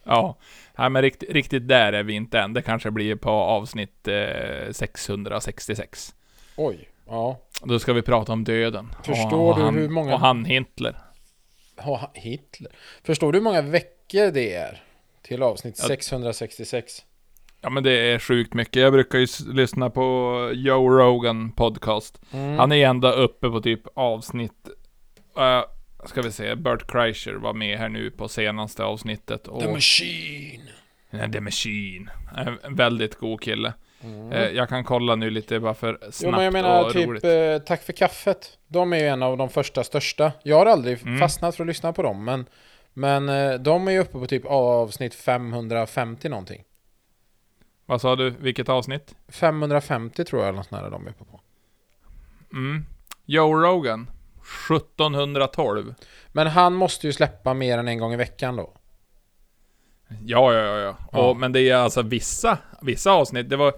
Ja, Nej, men rikt, riktigt där är vi inte än. Det kanske blir på avsnitt eh, 666. Oj, ja. Då ska vi prata om döden. Förstår och du han, hur många- Och han Hitler. Ha, Hitler. Förstår du hur många veckor det är? Till avsnitt Ja. 666. Ja men det är sjukt mycket. Jag brukar ju lyssna på Joe Rogan podcast. Mm. Han är ända uppe på typ avsnitt... Uh, ska vi se, Bert Kreischer var med här nu på senaste avsnittet. Och, The Machine. Nej, The Machine. En väldigt god kille. Mm. Eh, jag kan kolla nu lite bara för snabbt Jo men jag menar och typ roligt. eh, Tack för kaffet. De är ju en av de första största. Jag har aldrig Mm. fastnat för att lyssna på dem men Men eh, de är ju uppe på typ avsnitt 550 någonting. Vad sa du, vilket avsnitt? 550 tror jag eller något sånt där de är uppe på. Mm. Joe Rogan. 1712. Men han måste ju släppa mer än en gång i veckan då. Ja, ja, ja. ja. Ja. Och, men det är alltså vissa, vissa avsnitt. Det var...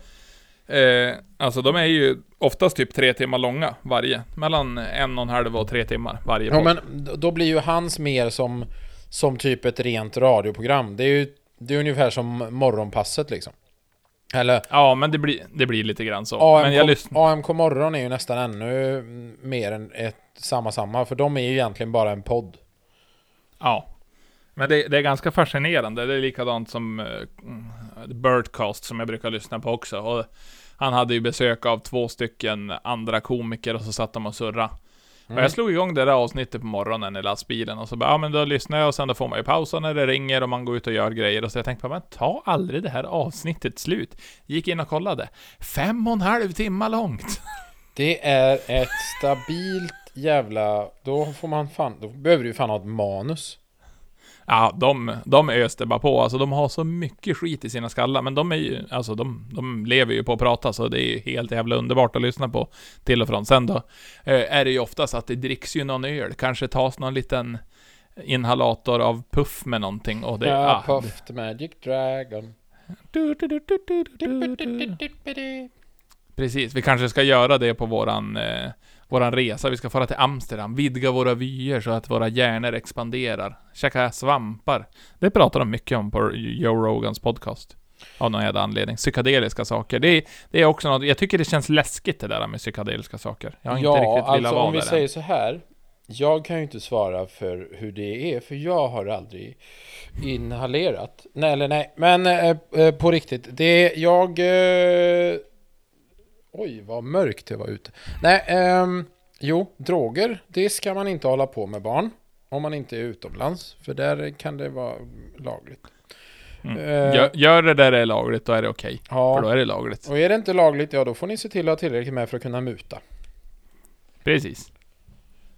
Eh, alltså de är ju oftast typ tre timmar långa varje. Mellan en och en halv och tre timmar varje Ja podd. men då blir ju hans mer som Som typ ett rent radioprogram. Det är ju Det är ungefär som morgonpasset liksom. Eller Ja, men det blir, det blir lite grann så. men jag AMK, lyssnar... AMK morgon är ju nästan ännu mer än ett samma samma. För de är ju egentligen bara en podd. Ja. Men det, det är ganska fascinerande. Det är likadant som uh, Birdcast som jag brukar lyssna på också. Och han hade ju besök av två stycken andra komiker och så satt de och surra. Och jag slog igång det där avsnittet på morgonen i lastbilen och så bara, ja men då lyssnar jag och sen då får man ju pausa när det ringer och man går ut och gör grejer och så jag tänkte på, men ta aldrig det här avsnittet slut. Gick in och kollade. Fem och en halv timme långt. Det är ett stabilt jävla... Då får man fan... Då behöver du ju fan ha ett manus. Ja, de, de öste bara på. Alltså de har så mycket skit i sina skallar. Men de är ju, alltså de, de lever ju på att prata, så det är ju helt jävla underbart att lyssna på till och från. Sen då eh, är det ju oftast att det dricks ju någon öl. Kanske tas någon liten inhalator av puff med någonting och det... ja, ah, Puff the Magic Dragon. Precis, vi kanske ska göra det på våran, eh, våran resa. Vi ska fara till Amsterdam, vidga våra vyer så att våra hjärnor expanderar. Käka svampar. Det pratar de mycket om på Joe Rogans podcast. Av någon jävla anledning. Psykedeliska saker. Det är, det är också något, jag tycker det känns läskigt det där med psykedeliska saker. Jag har inte ja, riktigt velat alltså vara om vi där säger än. så här. Jag kan ju inte svara för hur det är, för jag har aldrig inhalerat. Nej, eller nej, men eh, eh, på riktigt. Det jag... Eh, oj, vad mörkt det var ute. Nej, ehm, jo, droger, det ska man inte hålla på med barn. Om man inte är utomlands, för där kan det vara lagligt. Mm. Eh, Gör, gör det där det är lagligt, då är det okej. ja, För då är det lagligt. och är det inte lagligt, ja då får ni se till att ha tillräckligt med för att kunna muta. Precis.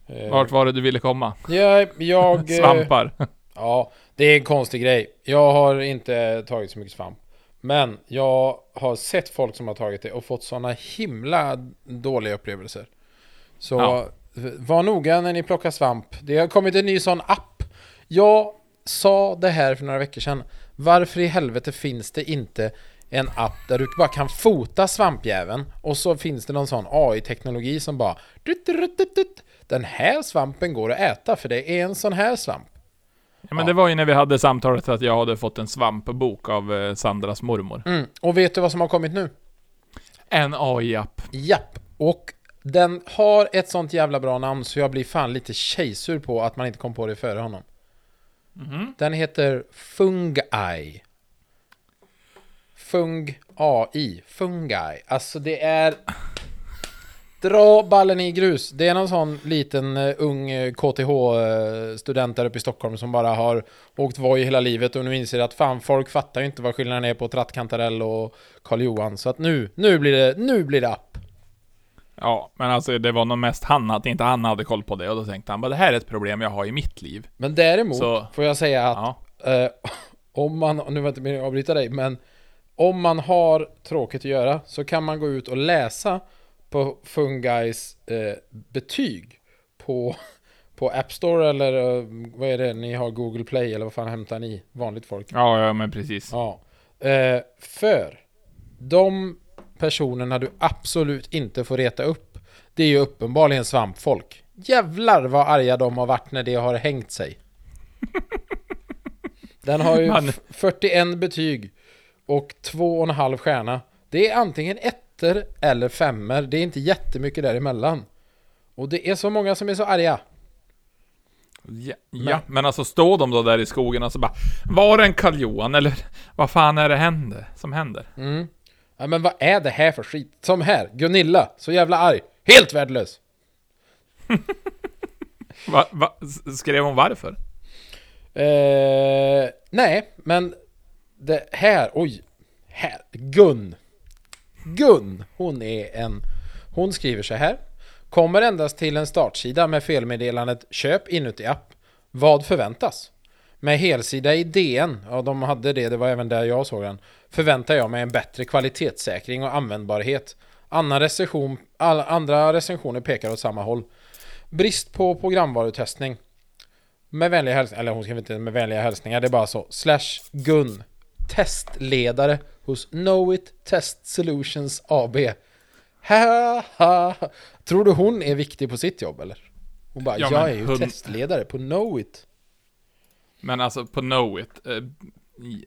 Eh, Vart var det du ville komma? Ja, jag... eh, Svampar. Ja, det är en konstig grej. Jag har inte tagit så mycket svamp. Men jag har sett folk som har tagit det och fått sådana himla dåliga upplevelser. Så Ja. var noga när ni plockar svamp. Det har kommit en ny sån app. Jag sa det här för några veckor sedan. Varför i helvete finns det inte en app där du bara kan fota svampjäveln och så finns det någon sån AI-teknologi som bara. Den här svampen går att äta för det är en sån här svamp. Ja, men det var ju när vi hade samtalet att jag hade fått en svampbok av eh, Sandras mormor. Mm. Och vet du vad som har kommit nu? En AI-app. Japp. Och Den har ett sånt jävla bra namn så jag blir fan lite tjejsur på att man inte kom på det före honom. Mhm. Den heter Fungi. Fung AI. Fungi. Alltså det är... Dra ballen i grus. Det är någon sån liten uh, ung KTH-student där uppe i Stockholm som bara har åkt Voi hela livet och nu inser att fan folk fattar ju inte vad skillnaden är på Trattkantarell och Karl Johan. Så att nu, nu blir det, nu blir det app. Ja, men alltså det var nog mest han, att inte han hade koll på det. Och då tänkte han bara, det här är ett problem jag har i mitt liv. Men däremot Så- får jag säga att Ja. Eh, om man, nu var inte meningen att avbryta dig, men om man har tråkigt att göra så kan man gå ut och läsa på Fungis eh, betyg på, på App Store eller eh, vad är det ni har Google Play eller vad fan hämtar ni vanligt folk? Ja, ja, men precis. Ja. Eh, för de personerna du absolut inte får reta upp det är ju uppenbarligen svampfolk. Jävlar vad arga de har varit när det har hängt sig. Den har ju Man- f- 41 betyg och två och en halv stjärna. Det är antingen ettor eller femmer. Det är inte jättemycket däremellan. Och det är så många som är så arga. Ja, ja, men alltså står de då där i skogen och så bara Var det en Karl eller vad fan är det händer, som händer? Mm. Ja, men vad är det här för skit? Som här, Gunilla, så jävla arg. Helt värdelös. Va, va, skrev hon varför? Eh, nej, men det här, oj, här, Gun. Gun, hon är en, hon skriver så här. Kommer endast till en startsida med felmeddelandet köp inuti app. Vad förväntas? Med helsida i DN, ja de hade det, det var även där jag såg den. Förväntar jag mig en bättre kvalitetssäkring och användbarhet. Annan recension, all, andra recensioner pekar åt samma håll. Brist på programvarutestning. Med vänliga hälsningar, eller hon skriver inte med vänliga hälsningar, det är bara så. Slash Gun. Testledare hos Knowit Test Solutions AB. Ha, ha. Tror du hon är viktig på sitt jobb eller? Hon bara, Ja, jag är ju hon- testledare på Knowit. Men alltså på Knowit, eh,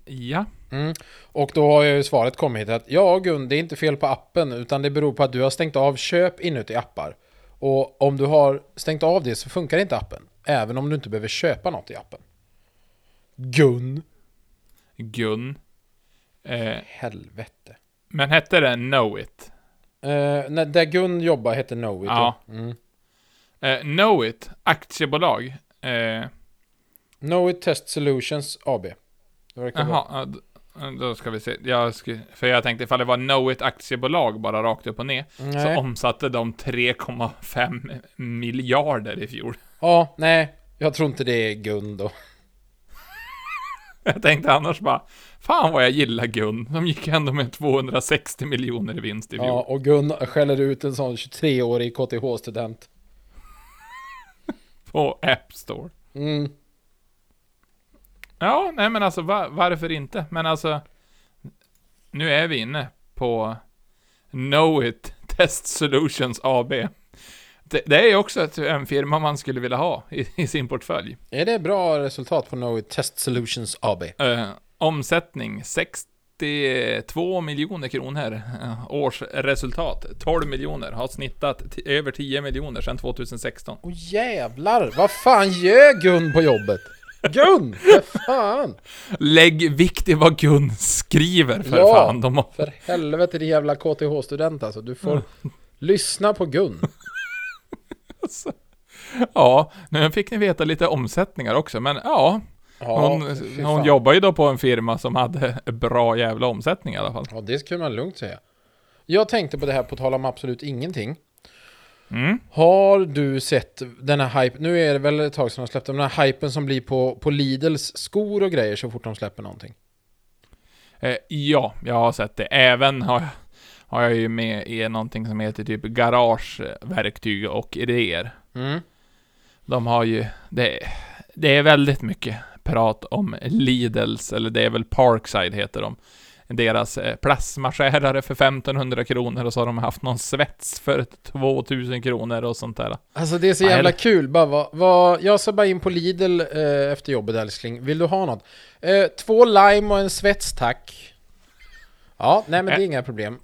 ja. Mm. Och då har ju svaret kommit att ja Gun, det är inte fel på appen utan det beror på att du har stängt av köp inuti appar. Och om du har stängt av det så funkar inte appen. Även om du inte behöver köpa något i appen. Gun. Gun. Eh, Helvete. men hette det Knowit? Uh, när, där Gun jobbar heter Knowit. Ja. Mm. Eh, Knowit, aktiebolag. Eh, Knowit Test Solutions AB. Jaha, då ska vi se. Jag sku, för jag tänkte ifall det var Knowit aktiebolag bara rakt upp och ner. Nej. Så omsatte de 3,5 miljarder i fjol. Ja, nej. Jag tror inte det är Gun då. Jag tänkte annars bara, fan vad jag gillar Gun. De gick ändå med 260 miljoner i vinst i fjol. Ja, och Gun skäller ut en sån 23-årig KTH-student. På App Store. Mm. Ja, nej men alltså va, varför inte? Men alltså, nu är vi inne på Knowit Test Solutions AB. Det, det är också ett, en firma man skulle vilja ha i, i sin portfölj. Är det bra resultat på Knowit Test Solutions AB? Eh, omsättning 62 miljoner kronor. Eh, årsresultat 12 miljoner. Har snittat över 10 miljoner sedan 2016. Åh jävlar, vad fan gör Gun på jobbet? Gun, för fan! Lägg vikt i vad Gun skriver för Ja. fan. De har, För helvete din jävla KTH-student alltså. Du får lyssna på Gun. ja, nu fick ni veta lite omsättningar också, men ja. Ja, hon hon jobbar ju då på en firma som hade bra jävla omsättning i alla fall. Ja, det skulle man lugnt säga. Jag tänkte på det här på tal om absolut ingenting. Mm. Har du sett den här hype, nu är det väl ett tag sedan de släppte, den här hypen som blir på, på Lidls skor och grejer så fort de släpper någonting. Eh, ja, jag har sett det. Även har jag, har jag ju med i någonting som heter typ garageverktyg och idéer. Mm. De har ju, det, det är väldigt mycket prat om Lidls, eller det är väl Parkside heter de. Deras eh, plasmaskärare för 1500 kronor och så har de haft någon svets för 2000 kronor och sånt där. Alltså det är så jävla kul. Bara, vad, vad, jag ska bara in på Lidl eh, efter jobbet älskling. Vill du ha något? Eh, två lime och en svets tack. Ja, nej men det är inga problem.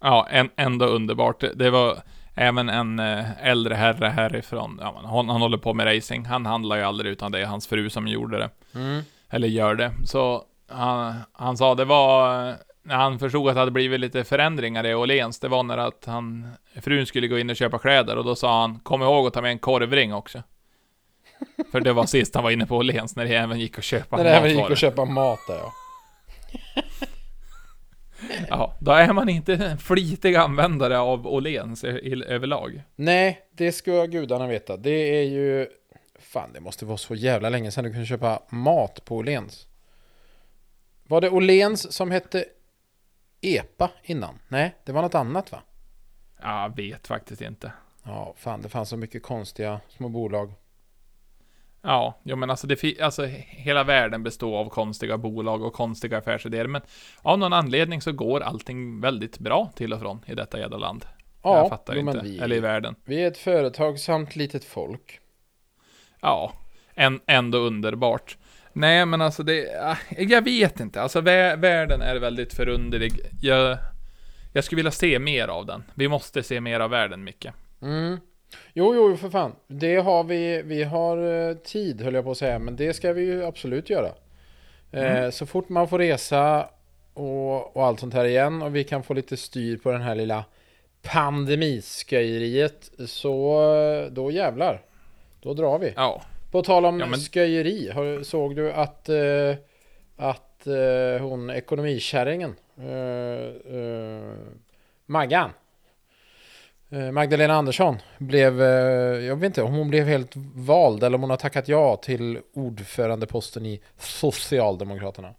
Ja, en, ändå underbart. Det var även en eh, äldre herre härifrån, ja, han, han håller på med racing. Han handlar ju aldrig utan det är hans fru som gjorde det. Mm. Eller gör det. Så han, han sa det var, när han förstod att det hade blivit lite förändringar i Åhléns, det var när att han, frun skulle gå in och köpa kläder och då sa han, kom ihåg att ta med en korvring också. För det var sist han var inne på Åhléns, när det även gick att köpa När det även gick att köpa mat där ja. Ja, då är man inte en flitig användare av Åhléns överlag. Nej, det ska gudarna veta. Det är ju... Fan, det måste vara så jävla länge sedan du kunde köpa mat på Åhléns. Var det Åhléns som hette EPA innan? Nej, det var något annat va? Jag vet faktiskt inte. Ja, fan det fanns så mycket konstiga små bolag. Ja, jo men alltså, det alltså hela världen består av konstiga bolag och konstiga affärsidéer, men av någon anledning så går allting väldigt bra till och från i detta jävla land. Ja, jag fattar jo, inte. vi, Eller i världen. vi är ett företagsamt litet folk. Ja, en, ändå underbart. Nej, men alltså det, ah, jag vet inte. Alltså vä- världen är väldigt förunderlig. Jag, jag skulle vilja se mer av den. Vi måste se mer av världen, Micke. Mm. Jo, jo, för fan. Det har vi. Vi har eh, tid, höll jag på att säga. Men det ska vi ju absolut göra. Eh, så fort man får resa och, och allt sånt här igen och vi kan få lite styr på den här lilla pandemisköjeriet så eh, då jävlar. Då drar vi. Ja, På tal om Ja, men- sköjeri. Såg du att, eh, att eh, hon ekonomikärringen eh, Maggan Magdalena Andersson blev, eh, jag vet inte om hon blev helt vald eller om hon har tackat ja till ordförandeposten i Socialdemokraterna.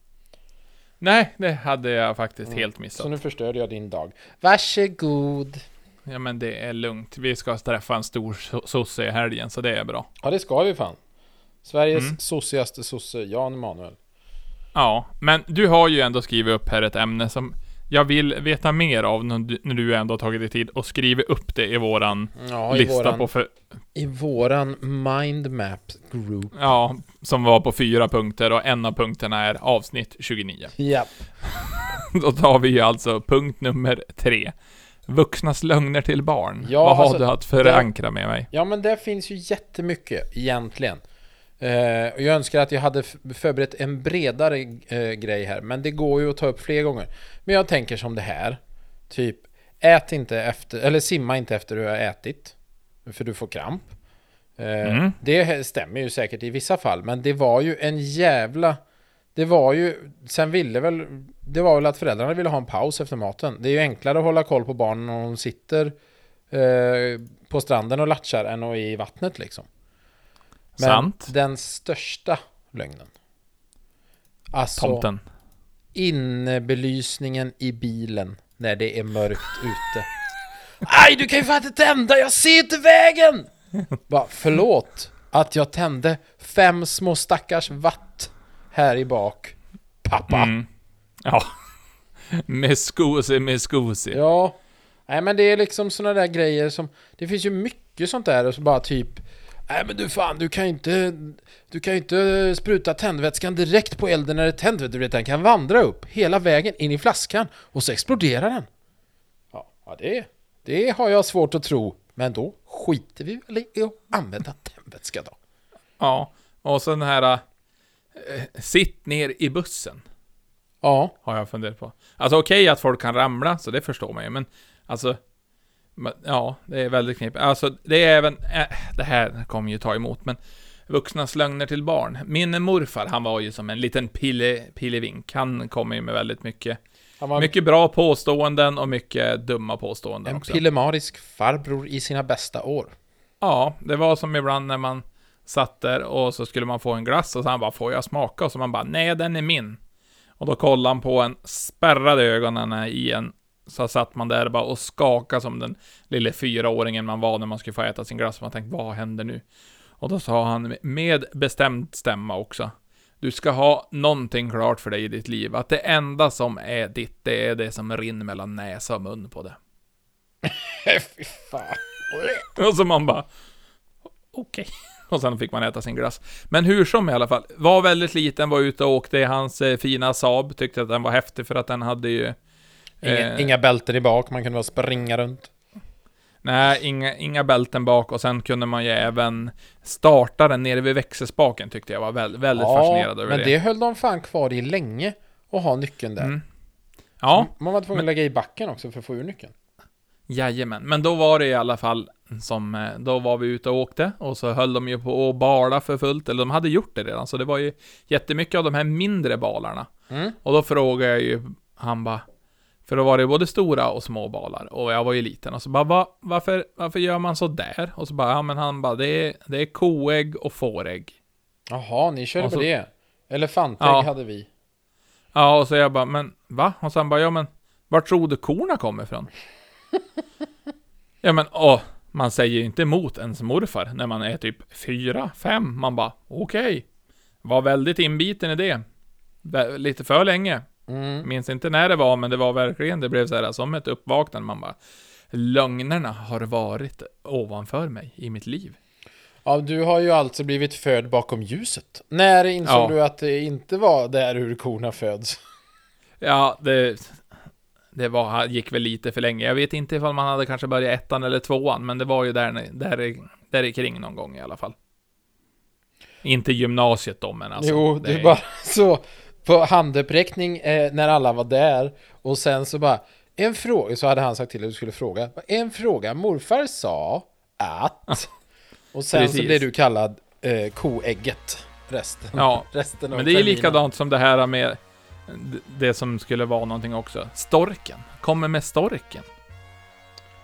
nej, det hade jag faktiskt Mm. helt Så missat. nu förstörde jag din dag. Varsågod. Ja, men det är lugnt. Vi ska träffa en stor so- sosse i helgen, så det är bra. Ja det ska vi fan. Sveriges Mm. sossigaste sosse, Jan Emanuel. Ja, men du har ju ändå skrivit upp här ett ämne som jag vill veta mer av när du, ändå har tagit dig tid och skrivit upp det i våran Ja, i lista våran, på för, i våran mindmap group. Ja, som var på fyra punkter och en av punkterna är avsnitt 29. Japp. Då tar vi ju alltså punkt nummer tre. Vuxnas lögner till barn. Ja, Vad har alltså, du att förankra med mig? Ja men det finns ju jättemycket egentligen. Eh, jag önskar att jag hade förberett en bredare eh, grej här. Men det går ju att ta upp fler gånger. Men jag tänker som det här. Typ, ät inte efter, eller simma inte efter du har ätit. För du får kramp. Eh, Mm. Det stämmer ju säkert i vissa fall. Men det var ju en jävla... Det var ju... Sen ville väl... Det var väl att föräldrarna ville ha en paus efter maten. Det är ju enklare att hålla koll på barnen när de sitter eh, på stranden och latchar än att i vattnet liksom. Men Sant. den största lögnen. Alltså Tomten. innebelysningen i bilen när det är mörkt ute. Aj, du kan ju fan inte tända, jag ser inte vägen! Va, förlåt att jag tände fem små stackars watt här i bak. Pappa. Mm. Ja. Med skosi, med skosi. Ja. Nej men det är liksom såna där grejer som... Det finns ju mycket sånt där och så bara typ... Nej men du fan, du kan ju inte... Du kan ju inte spruta tändvätskan direkt på elden när det är tänt. vet Du vet, den kan vandra upp hela vägen in i flaskan och så exploderar den. Ja, ja det, det har jag svårt att tro. Men då skiter vi väl i att använda tändvätska då. Ja. Och så den här... eh, sitt ner i bussen. Ja, Har jag funderat på. Alltså okej att folk kan ramla, så det förstår man ju, men alltså... men, Ja, det är väldigt knepigt. Alltså, det är även... Äh, det här kommer ju ta emot, men... Vuxnas lögner till barn. Min morfar, han var ju som en liten pille, pillevink. Han kommer ju med väldigt mycket... var Mycket bra påståenden och mycket dumma påståenden en också. pillemarisk farbror i sina bästa år. Ja, det var som ibland när man satt där och så skulle man få en glass och så han bara, får jag smaka? Och så man bara, nej den är min. Och då kollade han på en, spärrade ögonen i en, så satt man där bara och skakade som den lille fyraåringen man var när man skulle få äta sin glass. Och man tänkte, vad händer nu? Och då sa han med bestämd stämma också. Du ska ha någonting klart för dig i ditt liv. Att det enda som är ditt, det är det som rinner mellan näsa och mun på det. Fy fan. Och så man bara, okej. Och sen fick man äta sin glass. Men hur som i alla fall, var väldigt liten, var ute och åkte i hans eh, fina Saab, tyckte att den var häftig för att den hade ju... Inga, eh, inga bälten i bak, man kunde bara springa runt. Nej, inga, inga bälten bak och sen kunde man ju även starta den nere vid växelspaken tyckte jag var väldigt, väldigt fascinerad över men det. det höll de fan kvar i länge och ha nyckeln där. Mm. Ja, Man var tvungen att lägga i backen också för att få ur nyckeln. jajamän. Men då var det i alla fall som, eh, då var vi ute och åkte och så höll de ju på att bala för fullt, eller de hade gjort det redan, så det var ju jättemycket av de här mindre balarna. Mm. Och då frågade jag ju, han bara, för då var det både stora och små balar, och jag var ju liten, och så bara, Va, varför, varför gör man så där? Och så bara, ja men han bara, det är, det är koägg och fårägg. Jaha, ni körde Och så- på det. Elefantägg Ja. hade vi. Ja, och så jag bara, men va? Och han bara, ja men, vart tror du korna kommer ifrån? ja men, åh, man säger ju inte emot ens morfar när man är typ fyra, fem. Man bara, okej. Var väldigt inbiten i det. Lite för länge. Mm. Minns inte när det var, men det var verkligen, det blev så här som ett uppvaknande. Man bara, lögnerna har varit ovanför mig i mitt liv. Ja, du har ju alltså blivit född bakom ljuset. När insåg Ja. du att det inte var där hur korna föds? Ja, det, det var, gick väl lite för länge. Jag vet inte ifall man hade kanske börjat ettan eller tvåan, men det var ju där, där, där kring någon gång i alla fall. Inte gymnasiet då, men alltså. jo, det, du bara så på handuppräckning eh, när alla var där och sen så bara en fråga, så hade han sagt till att du skulle fråga. En fråga, morfar sa att och sen så blev du kallad eh, koägget resten. Ja, resten men det är likadant som det här med det som skulle vara någonting också. Storken. Kommer med storken.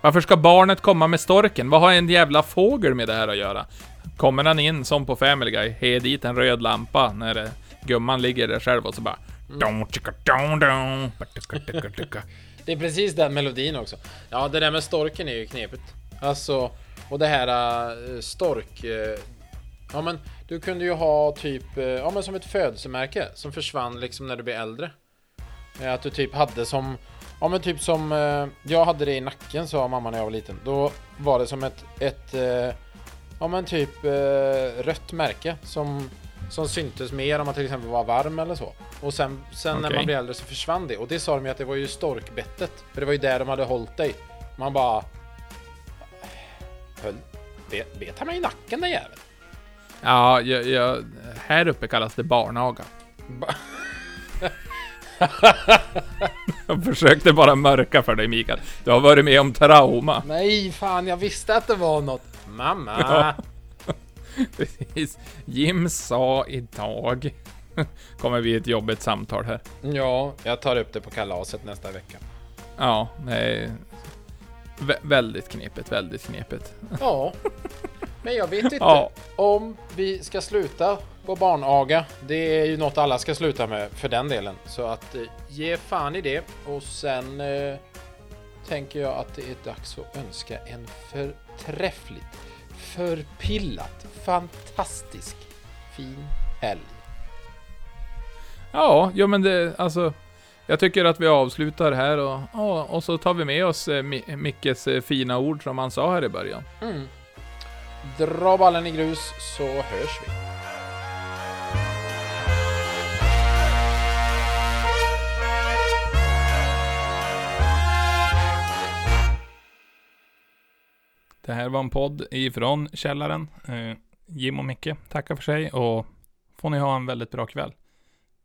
Varför ska barnet komma med storken? Vad har en jävla fågel med det här att göra? Kommer han in som på Family Guy, he dit en röd lampa när eh, gumman ligger där själv och så bara... Det är precis den melodin också. Ja, det där med storken är ju knepigt. Alltså, och det här eh, stork... Eh, ja men, du kunde ju ha typ, eh, ja men som ett födelsemärke som försvann liksom när du blev äldre. Att du typ hade som, ja men typ som, jag hade det i nacken sa mamma när jag var liten. Då var det som ett, ett ja men typ rött märke som, som syntes mer om man till exempel var varm eller så. Och sen, sen när Okej. man blev äldre så försvann det. Och det sa de ju att det var ju storkbettet. För det var ju där de hade hållit dig. Man bara... Höll... Bet, bet han mig i nacken den jäveln? Ja, jag, jag, här uppe kallas det barnaga. Ba- Jag försökte bara mörka för dig Mikael. Du har varit med om trauma. Nej, fan jag visste att det var något. Mamma! Ja. Precis. Jim sa idag. Kommer vi ett jobbigt samtal här. Ja, jag tar upp det på kalaset nästa vecka. Ja, är vä- väldigt knepigt, väldigt knepigt. Ja, men jag vet inte Ja. om vi ska sluta på barnaga. Det är ju något alla ska sluta med för den delen. Så att eh, ge fan i det. Och sen eh, tänker jag att det är dags att önska en förträffligt, förpillat, fantastisk, fin helg. Ja, jo men det, alltså. Jag tycker att vi avslutar här och, ja, och så tar vi med oss eh, Mi- Mickes eh, fina ord som han sa här i början. Mm. Dra ballen i grus så hörs vi. Det här var en podd ifrån källaren. Eh, Jim och Micke tackar för sig och får ni ha en väldigt bra kväll.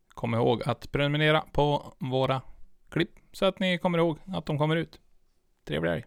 Kom ihåg att prenumerera på våra klipp så att ni kommer ihåg att de kommer ut. Trevlig helg.